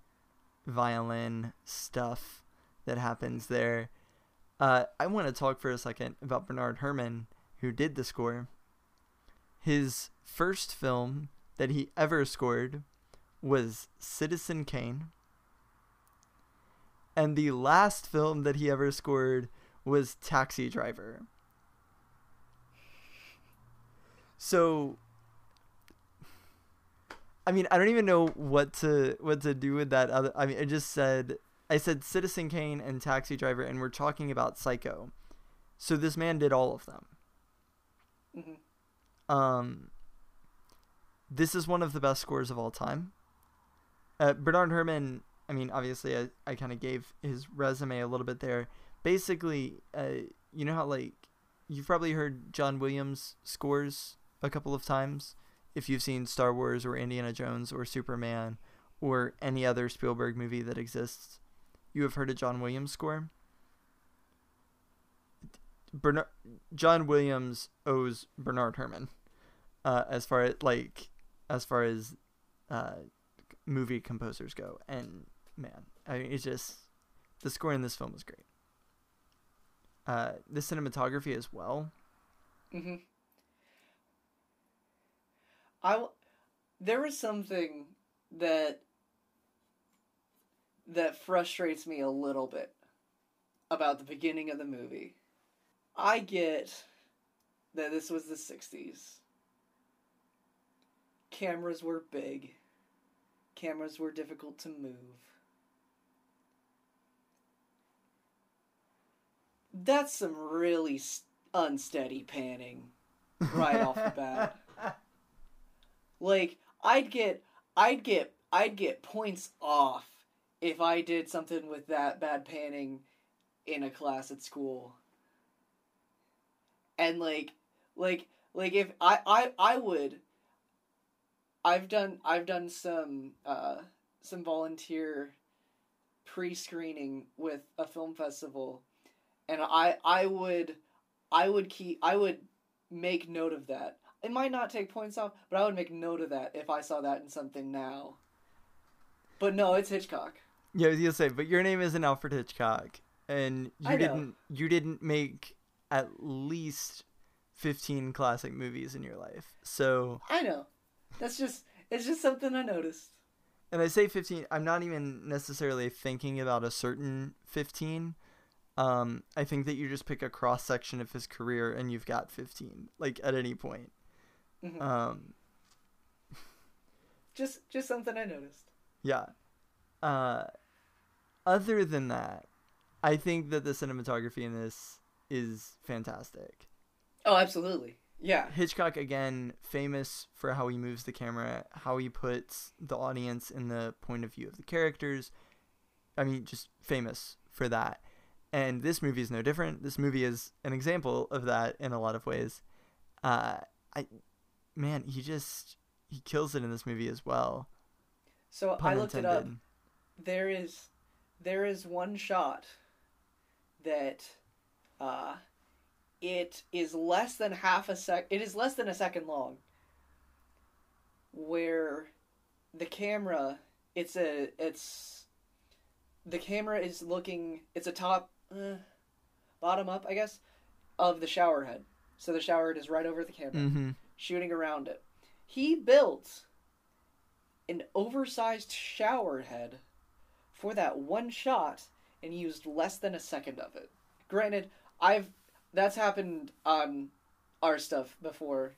S1: violin stuff that happens there. Uh, I want to talk for a second about Bernard Herrmann, who did the score. His first film that he ever scored was Citizen Kane. And the last film that he ever scored was Taxi Driver. So I mean, I don't even know what to what to do with that other I mean, I just said I said Citizen Kane and Taxi Driver and we're talking about Psycho. So this man did all of them.
S2: hmm
S1: Um, this is one of the best scores of all time. Uh, Bernard Herrmann, I mean, obviously, I, I kind of gave his resume a little bit there. Basically, uh, you know how, like, you've probably heard John Williams scores a couple of times if you've seen Star Wars or Indiana Jones or Superman or any other Spielberg movie that exists. You have heard a John Williams score? Bernard John Williams owes Bernard Herrmann, uh, as far as like as far as uh, movie composers go, and man, I mean, it's just the score in this film is great. Uh, the cinematography as well.
S2: hmm I there was something that that frustrates me a little bit about the beginning of the movie. I get that this was the 60s. Cameras were big. Cameras were difficult to move. That's some really s- unsteady panning right off the bat. Like I'd get I'd get I'd get points off if I did something with that bad panning in a class at school. And like like like if I I I would I've done I've done some uh some volunteer pre-screening with a film festival, and I I would I would keep I would make note of that. It might not take points off, but I would make note of that if I saw that in something now. But no, it's Hitchcock.
S1: Yeah, gonna say, but your name isn't Alfred Hitchcock, and you didn't you didn't make at least fifteen classic movies in your life. So,
S2: I know. That's just it's just something I noticed.
S1: and I say fifteen, I'm not even necessarily thinking about a certain fifteen. Um, I think that you just pick a cross section of his career and you've got fifteen, like at any point.
S2: Mhm.
S1: Um,
S2: Just just something I noticed.
S1: Yeah. Uh, other than that, I think that the cinematography in this is fantastic.
S2: Oh, absolutely. Yeah.
S1: Hitchcock again famous for how he moves the camera, how he puts the audience in the point of view of the characters. I mean, just famous for that. And this movie is no different. This movie is an example of that in a lot of ways. Uh, I, man, he just he kills it in this movie as well.
S2: So I
S1: Pun
S2: looked it up. there is there is one shot that uh it is less than half a sec it is less than a second long where the camera it's a it's the camera is looking it's a top uh, bottom up i guess of the shower head so the shower head is right over the camera
S1: Mm-hmm.
S2: Shooting around it. He built an oversized shower head for that one shot and used less than a second of it. Granted, I've that's happened on our stuff before.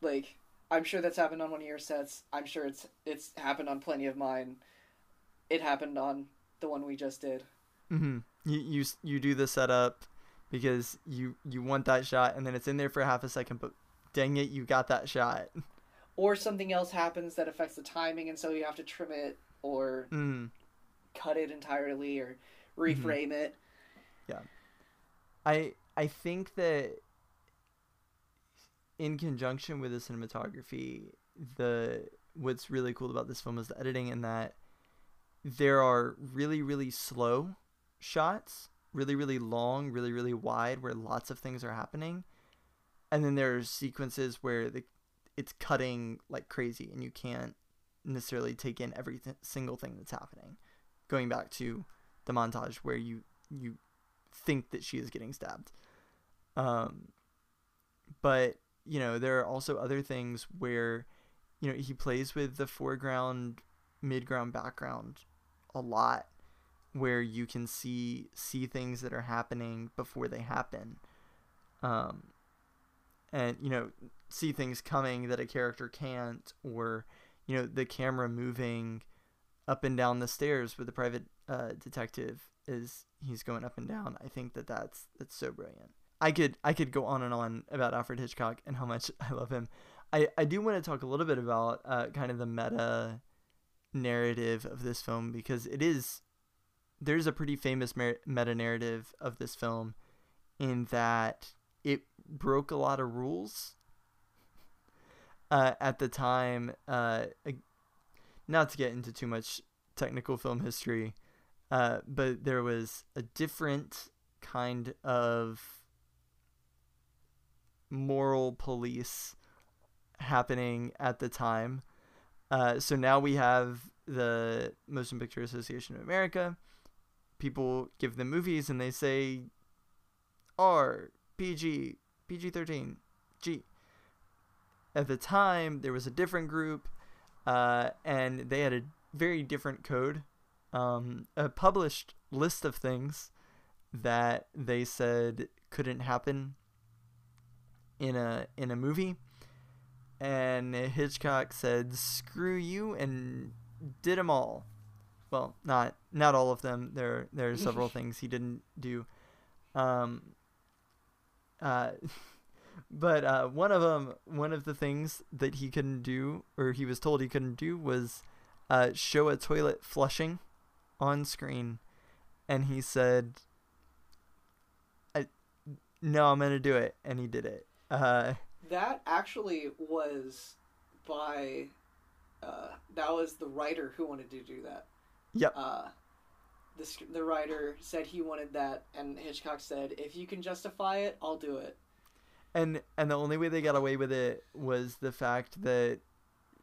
S2: Like, I'm sure that's happened on one of your sets. I'm sure it's it's happened on plenty of mine. It happened on the one we just did.
S1: Mm-hmm. You you you do the setup because you you want that shot, and then it's in there for half a second. But dang it, you got that shot.
S2: Or something else happens that affects the timing and so you have to trim it or
S1: Mm.
S2: cut it entirely or reframe it.
S1: Yeah, I I think that in conjunction with the cinematography, the what's really cool about this film is the editing and that there are really really slow shots, really really long, really really wide where lots of things are happening. And then there are sequences where the it's cutting like crazy and you can't necessarily take in every th- single thing that's happening. Going back to the montage where you you think that she is getting stabbed. Um, but you know there are also other things where you know he plays with the foreground, midground, background a lot, where you can see see things that are happening before they happen. Um, and you know see things coming that a character can't, or you know the camera moving up and down the stairs with the private uh, detective is he's going up and down. I think that that's that's so brilliant. I could I could go on and on about Alfred Hitchcock and how much I love him. I I do want to talk a little bit about uh, kind of the meta narrative of this film because it is there's a pretty famous mer- meta narrative of this film in that broke a lot of rules uh, at the time. Uh, not to get into too much technical film history, uh, but there was a different kind of moral police happening at the time. Uh, so now we have the Motion Picture Association of America. People give them movies and they say R, PG, PG 13, G. At the time, there was a different group, uh, and they had a very different code, um, a published list of things that they said couldn't happen in a in a movie. And Hitchcock said screw you and did them all. Well not not all of them. There there are several things he didn't do. Um uh but uh one of them one of the things that he couldn't do or he was told he couldn't do was uh show a toilet flushing on screen and he said I no I'm to do it and he did it uh
S2: That actually was by uh, that was the writer who wanted to do that.
S1: Yep.
S2: Uh, the the writer said he wanted that, and Hitchcock said, "If you can justify it, I'll do it."
S1: and and the only way they got away with it was the fact that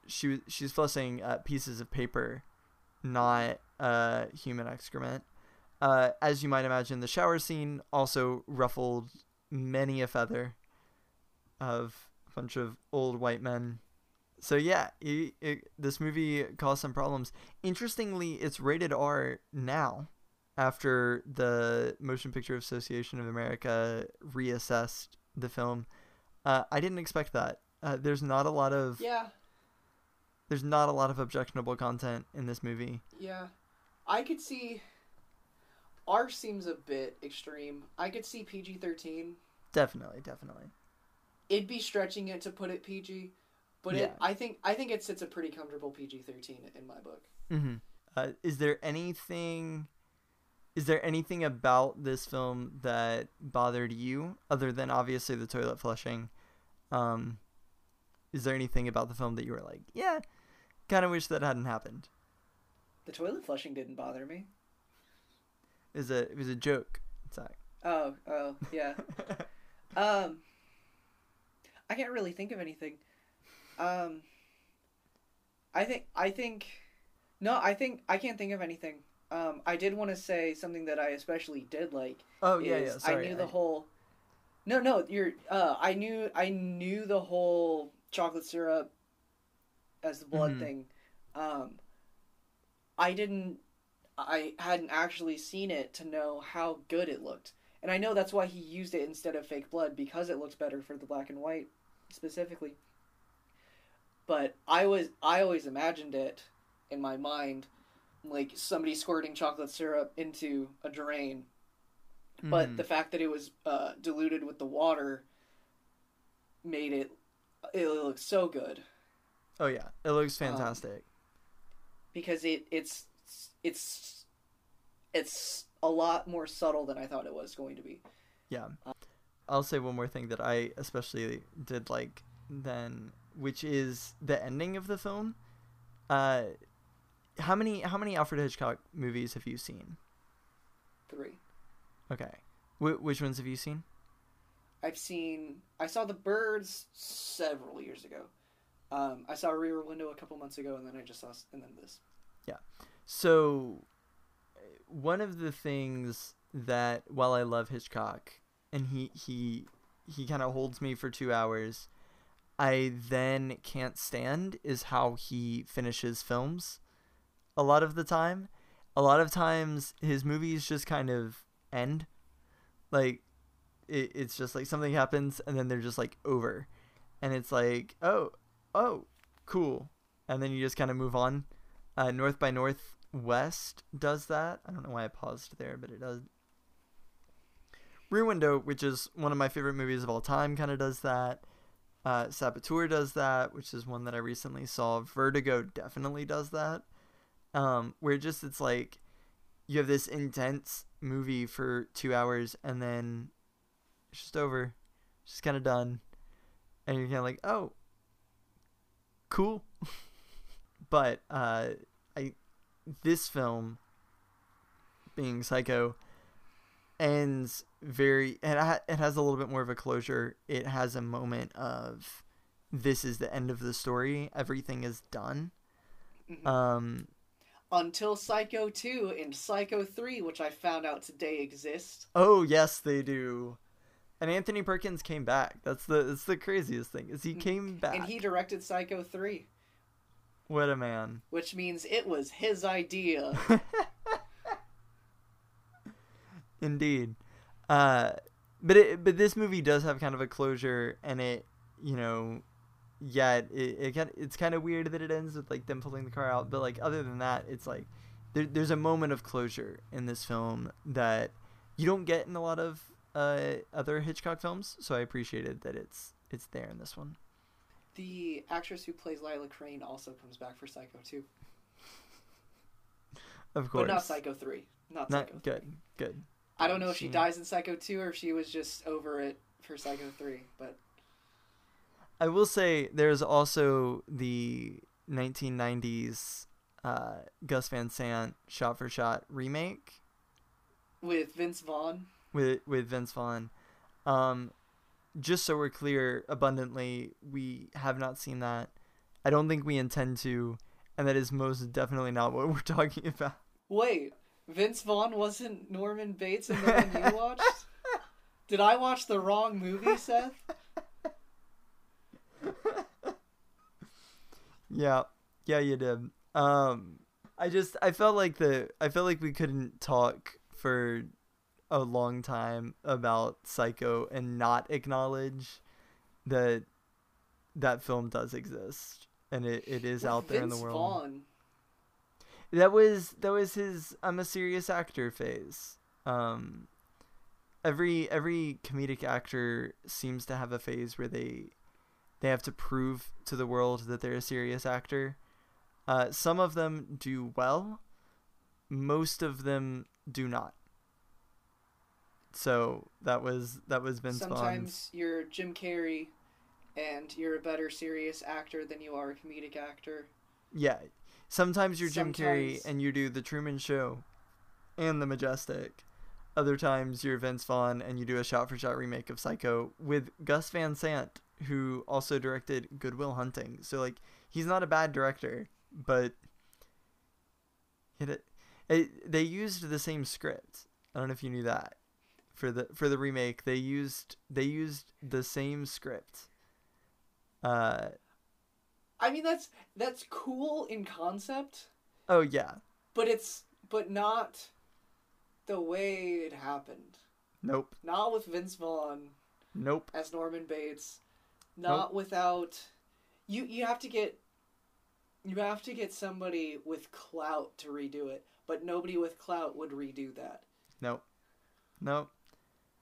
S1: she was she's flushing uh, pieces of paper, not uh, human excrement. Uh, as you might imagine, the shower scene also ruffled many a feather of a bunch of old white men. So yeah, it, it, this movie caused some problems. Interestingly, it's rated R now, after the Motion Picture Association of America reassessed the film. Uh, I didn't expect that. Uh, there's not a lot of
S2: Yeah,
S1: there's not a lot of objectionable content in this movie.
S2: yeah. I could see. R seems a bit extreme. I could see PG thirteen.
S1: Definitely, definitely.
S2: It'd be stretching it to put it PG, but
S1: Yeah.
S2: it, I think I think it sits a pretty comfortable PG thirteen in my book.
S1: Mm-hmm. Uh, is there anything? Is there anything about this film that bothered you, other than obviously the toilet flushing? Um, is there anything about the film that you were like, yeah, kind of wish that hadn't happened?
S2: The toilet flushing didn't bother me.
S1: It was a it was a joke. Zach.
S2: Oh, oh, yeah. um, I can't really think of anything. Um, I think I think no, I think I can't think of anything. Um, I did want to say something that I especially did like.
S1: oh yeah, yeah. Sorry.
S2: I knew the
S1: I-
S2: whole. No, no, you're. Uh, I knew. I knew the whole chocolate syrup as the blood
S1: Mhm.
S2: thing. Um, I didn't. I hadn't actually seen it to know how good it looked, and I know that's why he used it instead of fake blood because it looks better for the black and white, specifically. But I was. I always imagined it in my mind, like somebody squirting chocolate syrup into a drain but
S1: Mhm.
S2: the fact that it was uh, diluted with the water made it it looks so good
S1: oh yeah, it looks
S2: um,
S1: fantastic.
S2: because it it's it's it's a lot more subtle than I thought it was going to be.
S1: Yeah. I'll say one more thing that I especially did like then, which is the ending of the film. Uh, how many how many Alfred Hitchcock movies have you seen?
S2: Three.
S1: Okay, Wh- which ones have you seen?
S2: I've seen I saw the birds several years ago. Um, I saw Rear Window a couple months ago, and then I just saw and then this. Yeah.
S1: So, one of the things that while I love Hitchcock and he he he kind of holds me for 2 hours, I then can't stand is how he finishes films. A lot of the time, a lot of times his movies just kind of end. Like it, it's just like something happens and then they're just like over. And it's like, "Oh, oh, cool." And then you just kind of move on. Uh, North by Northwest does that. I don't know why I paused there, but it does. Rear Window, which is one of my favorite movies of all time, kind of does that. Uh, Saboteur does that, which is one that I recently saw. Vertigo definitely does that. Um, where just it's like you have this intense movie for two hours and then it's just over, it's just kind of done, and you're kind of like, oh, cool. but uh, I this film being Psycho ends very it, ha- it has a little bit more of a closure. It has a moment of this is the end of the story. Everything is done.
S2: Mhm.
S1: Um
S2: Until Psycho two and Psycho three, which I found out today exist.
S1: oh yes they do. And Anthony Perkins came back. That's the that's the craziest thing. Is he came back.
S2: And he directed Psycho 3,
S1: what a man.
S2: which means it was his idea.
S1: Indeed. Uh, but it, but this movie does have kind of a closure, and it, you know, yeah, it, it kind it's kind of weird that it ends with like them pulling the car out. But like other than that, it's like there, there's a moment of closure in this film that you don't get in a lot of uh, other Hitchcock films. So I appreciated that it's it's there in this one.
S2: the actress who plays Lila Crane also comes back for Psycho 2.
S1: Of course,
S2: But not Psycho 3. Not
S1: Not
S2: Psycho 3.
S1: good, good.
S2: I don't know if she dies in Psycho 2 or if she was just over it for Psycho 3, but
S1: I will say there's also the 1990s uh, Gus Van Sant shot for shot remake
S2: with Vince Vaughn.
S1: with with Vince Vaughn. Um, just so we're clear abundantly, we have not seen that. I don't think we intend to, and that is most definitely not what we're talking about.
S2: Wait, Vince Vaughn wasn't Norman Bates in the one you watched? Did I watch the wrong movie, Seth?
S1: Yeah, yeah, you did. Um, I just I felt like the I felt like we couldn't talk for a long time about Psycho and not acknowledge that that film does exist and it, it is out there in the world.
S2: Vaughn.
S1: That was that was his I'm a serious actor phase. Um every every comedic actor seems to have a phase where they they have to prove to the world that they're a serious actor. Uh, some of them do well, most of them do not. So that was that was Vince Vaughn's.
S2: Sometimes you're Jim Carrey, and you're a better serious actor than you are a comedic actor.
S1: Yeah. Sometimes you're Jim Carrey and you do The Truman Show and The Majestic. Other times you're Vince Vaughn and you do a shot for shot remake of Psycho with Gus Van Sant, who also directed Good Will Hunting. So, like, he's not a bad director, but it, it, they used the same script. I don't know if you knew that. For the for the remake, they used they used the same script. Uh
S2: I mean, that's that's cool in concept,
S1: oh yeah.
S2: but it's but not the way it happened.
S1: Nope.
S2: Not with Vince Vaughn
S1: Nope.
S2: as Norman Bates. Not without you. You have to get you have to get somebody with clout to redo it, but nobody with clout would redo that.
S1: Nope. Nope.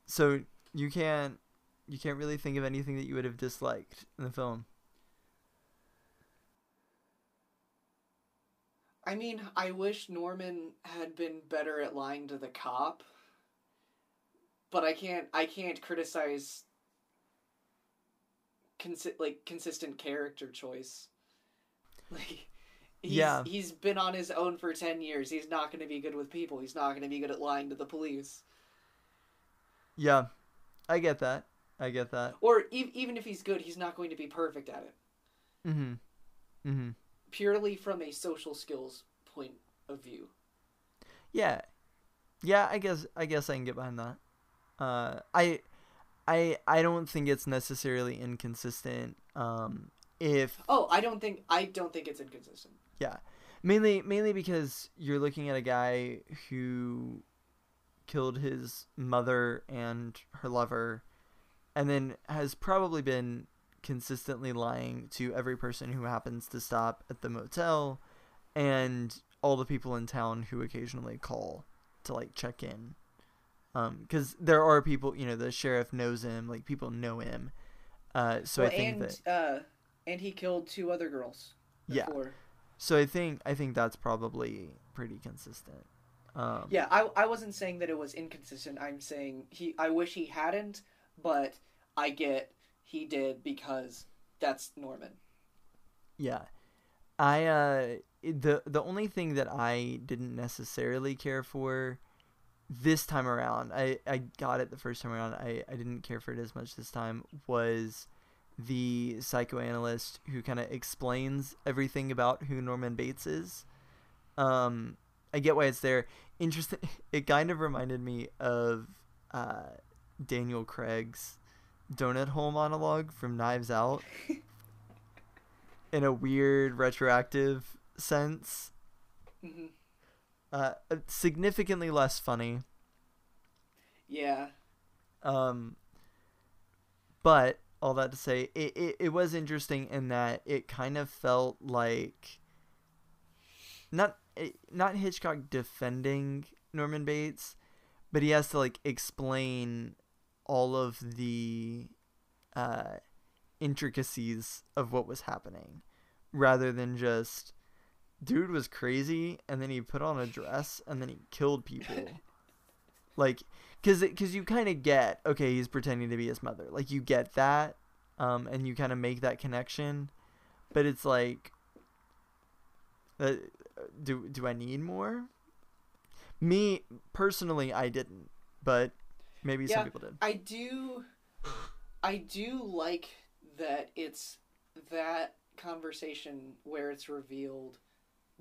S1: So you can't you can't really think of anything that you would have disliked in the film.
S2: I mean, I wish Norman had been better at lying to the cop, but I can't. I can't criticize consi- like consistent character choice. Like, he's,
S1: Yeah.
S2: he's been on his own for ten years. He's not going to be good with people. He's not going to be good at lying to the police.
S1: Yeah. I get that. I get that.
S2: Or e- even if he's good, he's not going to be perfect at it.
S1: Mhm. Mhm.
S2: Purely from a social skills point of view.
S1: Yeah. Yeah, I guess I guess I can get behind that. Uh I I I don't think it's necessarily inconsistent um if
S2: Oh, I don't think I don't think it's inconsistent.
S1: Yeah, mainly mainly because you're looking at a guy who killed his mother and her lover and then has probably been consistently lying to every person who happens to stop at the motel and all the people in town who occasionally call to like check in um because there are people you know the sheriff knows him like people know him uh so
S2: well,
S1: i think
S2: and
S1: that
S2: uh, and he killed two other girls.
S1: Yeah. So i think i think that's probably pretty consistent um
S2: Yeah, I I wasn't saying that it was inconsistent. I'm saying he. I wish he hadn't, but I get he did because that's Norman.
S1: Yeah. I uh the the only thing that I didn't necessarily care for this time around, I I got it the first time around. I I didn't care for it as much this time was the psychoanalyst who kind of explains everything about who Norman Bates is. Um I get why it's there. Interesting. It kind of reminded me of uh Daniel Craig's donut hole monologue from Knives Out in a weird retroactive sense.
S2: hmm
S1: Uh, significantly less funny.
S2: Yeah.
S1: Um, but all that to say, it, it, it was interesting in that it kind of felt like not it, not Hitchcock defending Norman Bates, but he has to like explain all of the uh, intricacies of what was happening, rather than just dude was crazy and then he put on a dress and then he killed people. like because because you kind of get okay he's pretending to be his mother like you get that um and you kind of make that connection but it's like uh, do do I need more? Me personally, I didn't, but maybe
S2: Yeah.
S1: some people did.
S2: I do I do like that it's that conversation where it's revealed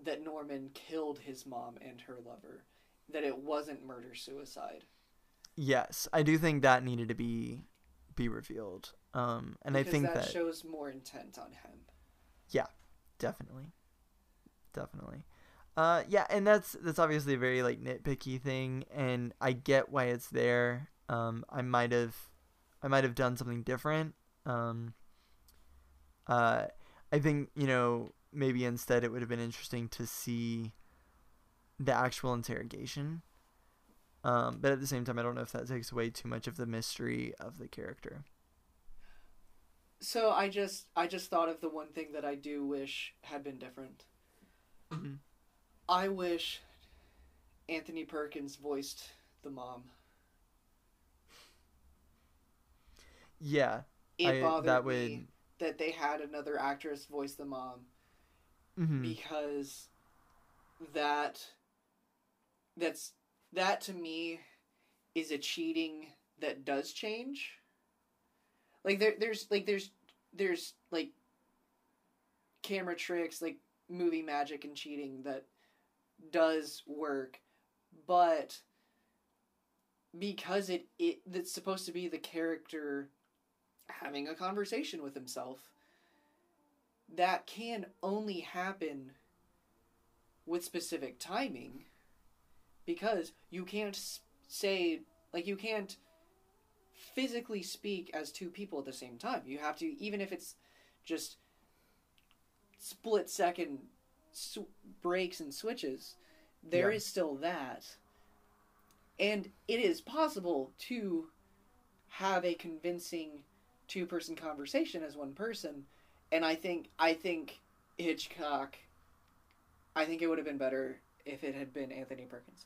S2: that Norman killed his mom and her lover. That it wasn't murder suicide.
S1: Yes, I do think that needed to be be revealed. Um, and I think
S2: that,
S1: that
S2: shows more intent on him.
S1: Yeah, definitely, definitely, uh, yeah, and that's that's obviously a very like nitpicky thing, and I get why it's there. Um, I might have, I might have done something different. Um, uh, I think you know maybe instead it would have been interesting to see the actual interrogation. Um, but at the same time, I don't know if that takes away too much of the mystery of the character.
S2: So I just I just thought of the one thing that I do wish had been different.
S1: Mhm.
S2: I wish Anthony Perkins voiced the mom.
S1: Yeah,
S2: It
S1: I-
S2: bothered
S1: that
S2: me that they had another actress voice the mom
S1: mhm.
S2: because that that's that to me is a cheating that does change. Like there there's like there's there's like camera tricks like movie magic and cheating that does work but because it it that's supposed to be the character having a conversation with himself that can only happen with specific timing because you can't say like you can't physically speak as two people at the same time. You have to even if it's just split second sw- breaks and switches there is
S1: Yeah.
S2: still that and it is possible to have a convincing two person conversation as one person and i think i think hitchcock i think it would have been better if it had been anthony perkins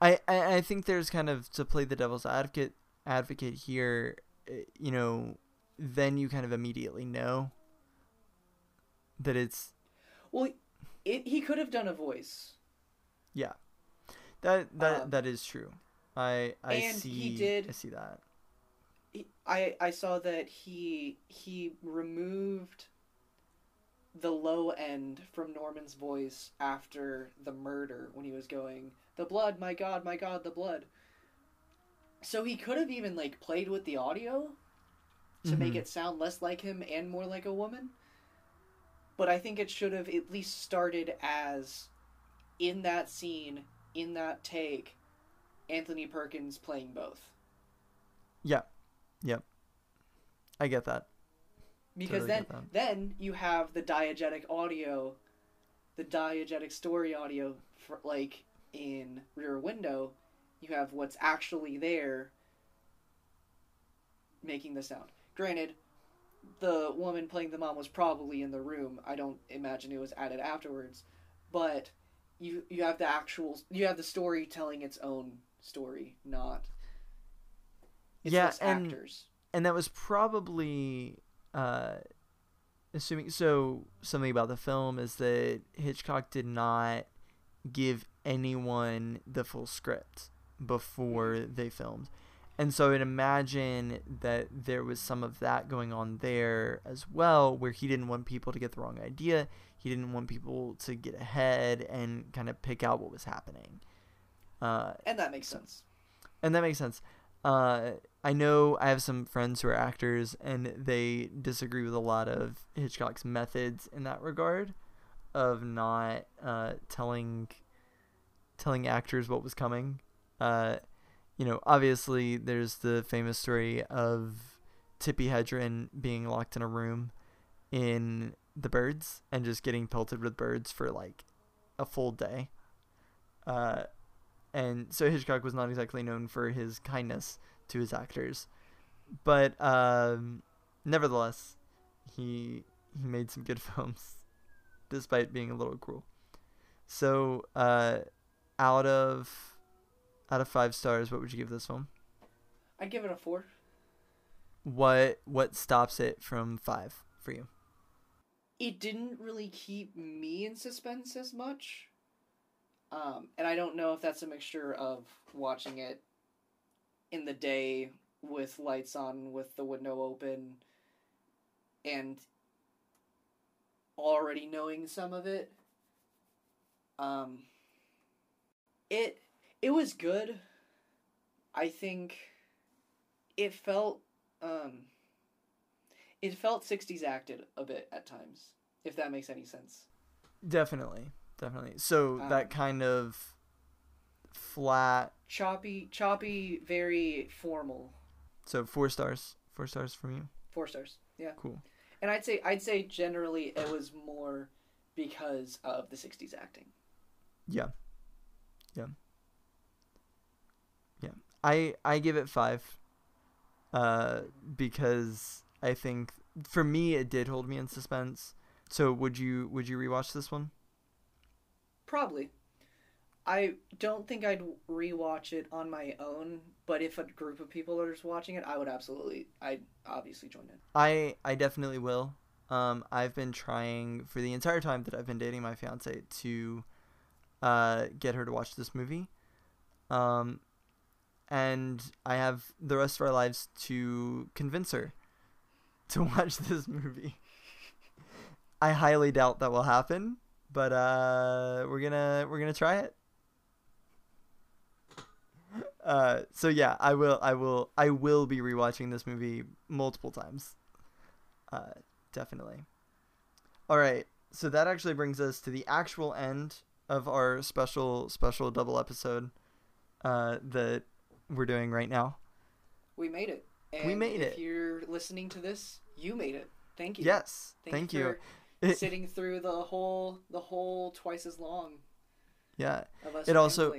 S1: I, I I think there's kind of to play the devil's advocate advocate here. eh, You know, then you kind of immediately know that it's
S2: well it, he could have done a voice Yeah,
S1: that that
S2: Um,
S1: that is true. I I
S2: and
S1: see
S2: he did-
S1: I see that.
S2: he- I I saw that he he removed the low end from Norman's voice after the murder when he was going the blood my god my god the blood so he could have even like played with the audio to make
S1: Mhm.
S2: it sound less like him and more like a woman but I think it should have at least started as in that scene in that take Anthony Perkins playing both Yeah. Yep.
S1: I get that.
S2: because
S1: Totally
S2: then
S1: that.
S2: then you have the diegetic audio the diegetic story audio for like in rear window you have what's actually there making the sound granted the woman playing the mom was probably in the room. I don't imagine it was added afterwards. But you you have the actual you have the story telling its own story not it's
S1: Yeah, and-
S2: actors.
S1: and that was probably uh assuming so something about the film is that Hitchcock did not give anyone the full script before they filmed. And so I'd imagine that there was some of that going on there as well, where he didn't want people to get the wrong idea. He didn't want people to get ahead and kind of pick out what was happening. Uh,
S2: and that makes sense
S1: and that makes sense. Uh, I know I have some friends who are actors, and they disagree with a lot of Hitchcock's methods in that regard, of not uh, telling telling actors what was coming. You know, obviously, there's the famous story of Tippi Hedren being locked in a room in The Birds and just getting pelted with birds for like a full day. Uh, and so Hitchcock was not exactly known for his kindness to his actors, but um, nevertheless, he he made some good films, despite being a little cruel. So, uh, out of out of five stars, what would you give this film?
S2: i'd give it a four
S1: What what stops it from five for you?
S2: it didn't really keep me in suspense as much Um, and I don't know if that's a mixture of watching it in the day with lights on, with the window open, and already knowing some of it. Um, it it was good. I think it felt um, it felt 60s acted a bit at times, if that makes any sense.
S1: Definitely, definitely. So
S2: Um,
S1: that kind of flat.
S2: Choppy, choppy, very formal.
S1: So four stars. Four stars from you.
S2: Four stars. Yeah.
S1: Cool.
S2: And I'd say I'd say generally it was more because of the 60s acting.
S1: Yeah. Yeah. I I give it five. Uh, because I think for me it did hold me in suspense. So would you would you rewatch this one?
S2: Probably. I don't think I'd rewatch it on my own, but if a group of people are just watching it, I would absolutely I'd obviously join in.
S1: I I definitely will. Um, I've been trying for the entire time that I've been dating my fiance to uh, get her to watch this movie. Um, and I have the rest of our lives to convince her to watch this movie. I highly doubt that will happen, but uh, we're gonna we're gonna try it. Uh, so yeah, I will I will I will be rewatching this movie multiple times. Uh, definitely. All right, so that actually brings us to the actual end of our special special double episode uh, we're doing right now.
S2: We made it. And
S1: We made
S2: if
S1: it.
S2: If you're listening to this, you made it. Thank you.
S1: Yes,
S2: Thank,
S1: thank,
S2: you.
S1: you.
S2: for sitting through the whole the whole twice as long
S1: yeah,
S2: of us.
S1: It also-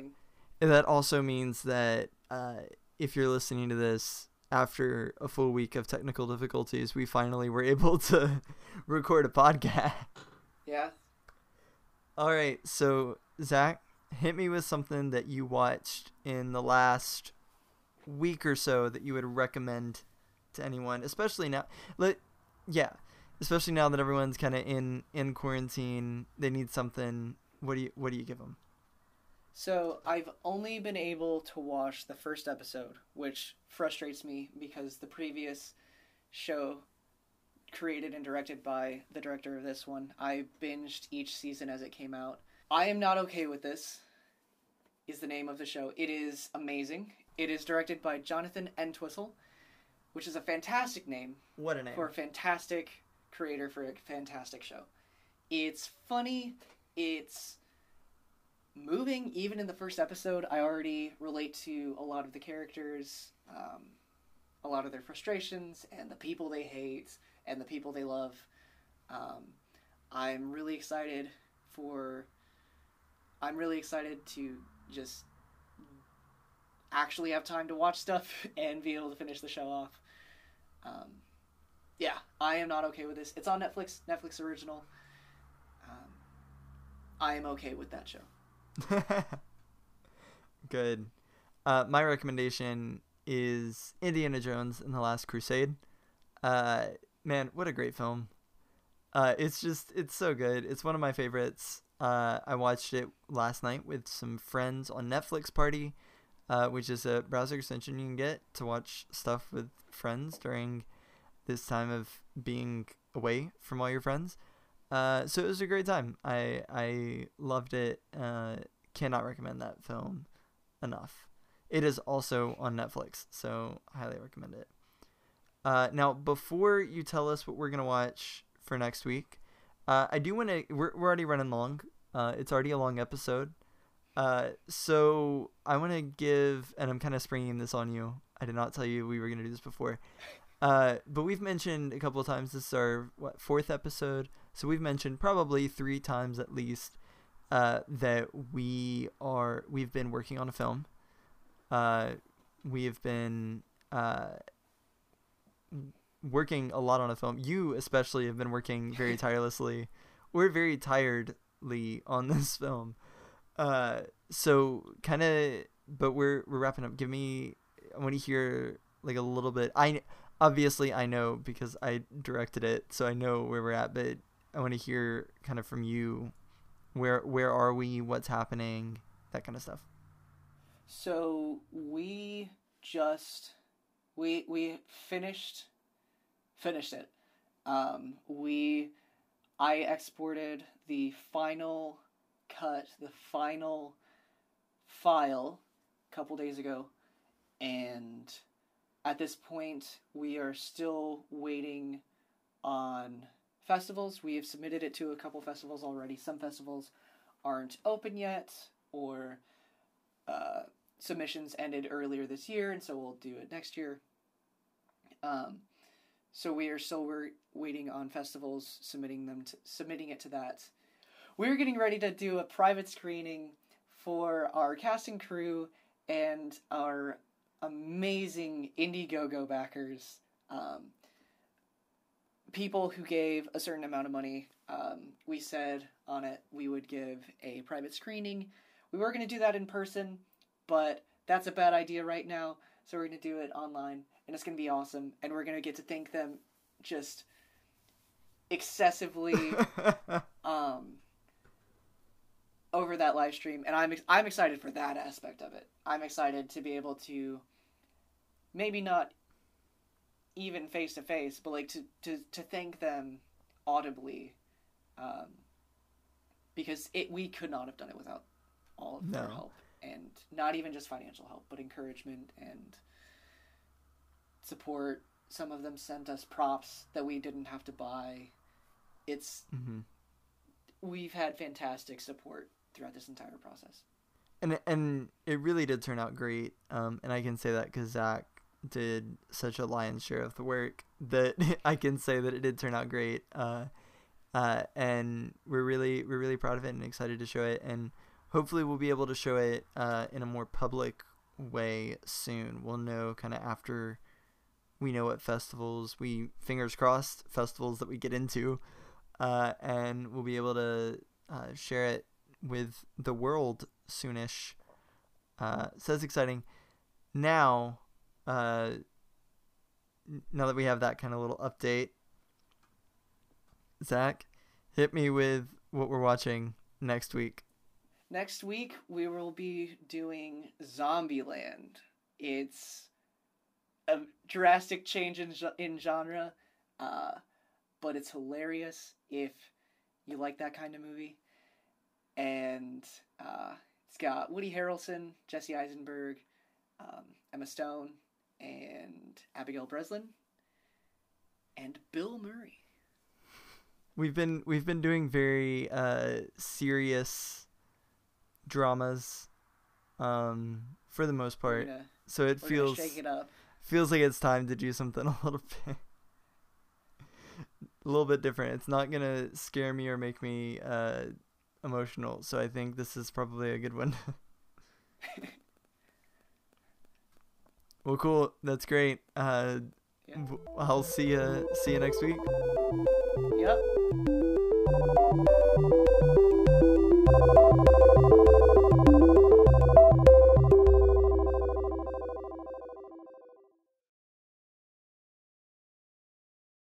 S1: that also means that uh, if you're listening to this after a full week of technical difficulties, we finally were able to record a podcast.
S2: Yeah.
S1: All right, so Zach, hit me with something that you watched in the last week or so that you would recommend to anyone, especially now. Let, yeah, especially now that everyone's kind of in in quarantine, they need something. What do you What do you give them?
S2: So I've only been able to watch the first episode, which frustrates me because the previous show created and directed by the director of this one, I binged each season as it came out. I am not okay with this. Is the name of the show. It is amazing. It is directed by Jonathan Entwistle, which is a fantastic name
S1: What a name!
S2: for a fantastic creator for a fantastic show. It's funny, it's moving. Even in the first episode, I already relate to a lot of the characters, um, a lot of their frustrations, and the people they hate, and the people they love. Um, I'm really excited for. I'm really excited to just actually have time to watch stuff and be able to finish the show off. Um, yeah, I am not okay with this. It's on Netflix, Netflix original. Um, I am okay with that show.
S1: Good. Uh, my recommendation is Indiana Jones and the Last Crusade. Uh, man, what a great film. Uh, it's just, it's so good. It's one of my favorites. Uh, I watched it last night with some friends on Netflix Party, uh, which is a browser extension you can get to watch stuff with friends during this time of being away from all your friends. Uh, so it was a great time. I I loved it. Uh, cannot recommend that film enough. It is also on Netflix, so highly recommend it. Uh, now, before you tell us what we're gonna watch for next week, uh, I do want to. We're we're already running long. Uh, it's already a long episode. Uh, so I want to give, and I'm kind of springing this on you. I did not tell you we were gonna do this before. Uh, but we've mentioned a couple of times this is our what fourth episode, so we've mentioned probably three times at least uh, that we are we've been working on a film. Uh, we have been uh, working a lot on a film. You especially have been working very tirelessly. We're very tiredly on this film. Uh, so kind of, but we're we're wrapping up. Give me. I want to hear like a little bit. I obviously I know because I directed it, so I know where we're at. But I want to hear kind of from you where where are we? What's happening? That kind of stuff.
S2: So we just we we finished finished it. Um, we I exported the final cut, the final file a couple days ago, and at this point we are still waiting on festivals. We have submitted it to a couple festivals already. Some festivals aren't open yet, or uh, submissions ended earlier this year, and so we'll do it next year. Um, so we are still waiting on festivals submitting them to, submitting it to that. We're getting ready to do a private screening for our casting crew and our amazing Indiegogo backers. Um, people who gave a certain amount of money. Um, we said on it we would give a private screening. We were going to do that in person, but that's a bad idea right now. So we're going to do it online, and it's going to be awesome. And we're going to get to thank them just excessively um, over that live stream, and I'm I'm excited for that aspect of it. I'm excited to be able to maybe not even face to face, but like to, to, to thank them audibly, um, because it we could not have done it without all of their help, and not even just financial help, but encouragement and support. Some of them sent us props that we didn't have to buy. It's
S1: hmm
S2: we've had fantastic support throughout this entire process.
S1: And and it really did turn out great. Um, and I can say that because Zach did such a lion's share of the work that I can say that it did turn out great. Uh, uh, and we're really we're really proud of it and excited to show it. And hopefully we'll be able to show it uh, in a more public way soon. We'll know kind of after we know what festivals we fingers crossed festivals that we get into, uh, and we'll be able to uh, share it with the world soonish. Uh, that's exciting. Now, uh, now that we have that kind of little update, Zach, hit me with what we're watching next week.
S2: Next week we will be doing Zombieland. It's a drastic change in in genre, uh, but it's hilarious if you like that kind of movie. And uh, it's got Woody Harrelson, Jesse Eisenberg, um, Emma Stone, and Abigail Breslin, and Bill Murray.
S1: We've been we've been doing very uh, serious dramas, um, for the most part.
S2: gonna,
S1: So it feels
S2: shake it up.
S1: feels like it's time to do something a little bit a little bit different. It's not gonna scare me or make me uh, emotional. So I think this is probably a good one. well, cool. That's great. Uh,
S2: Yeah.
S1: I'll see you see you next week.
S2: Yep.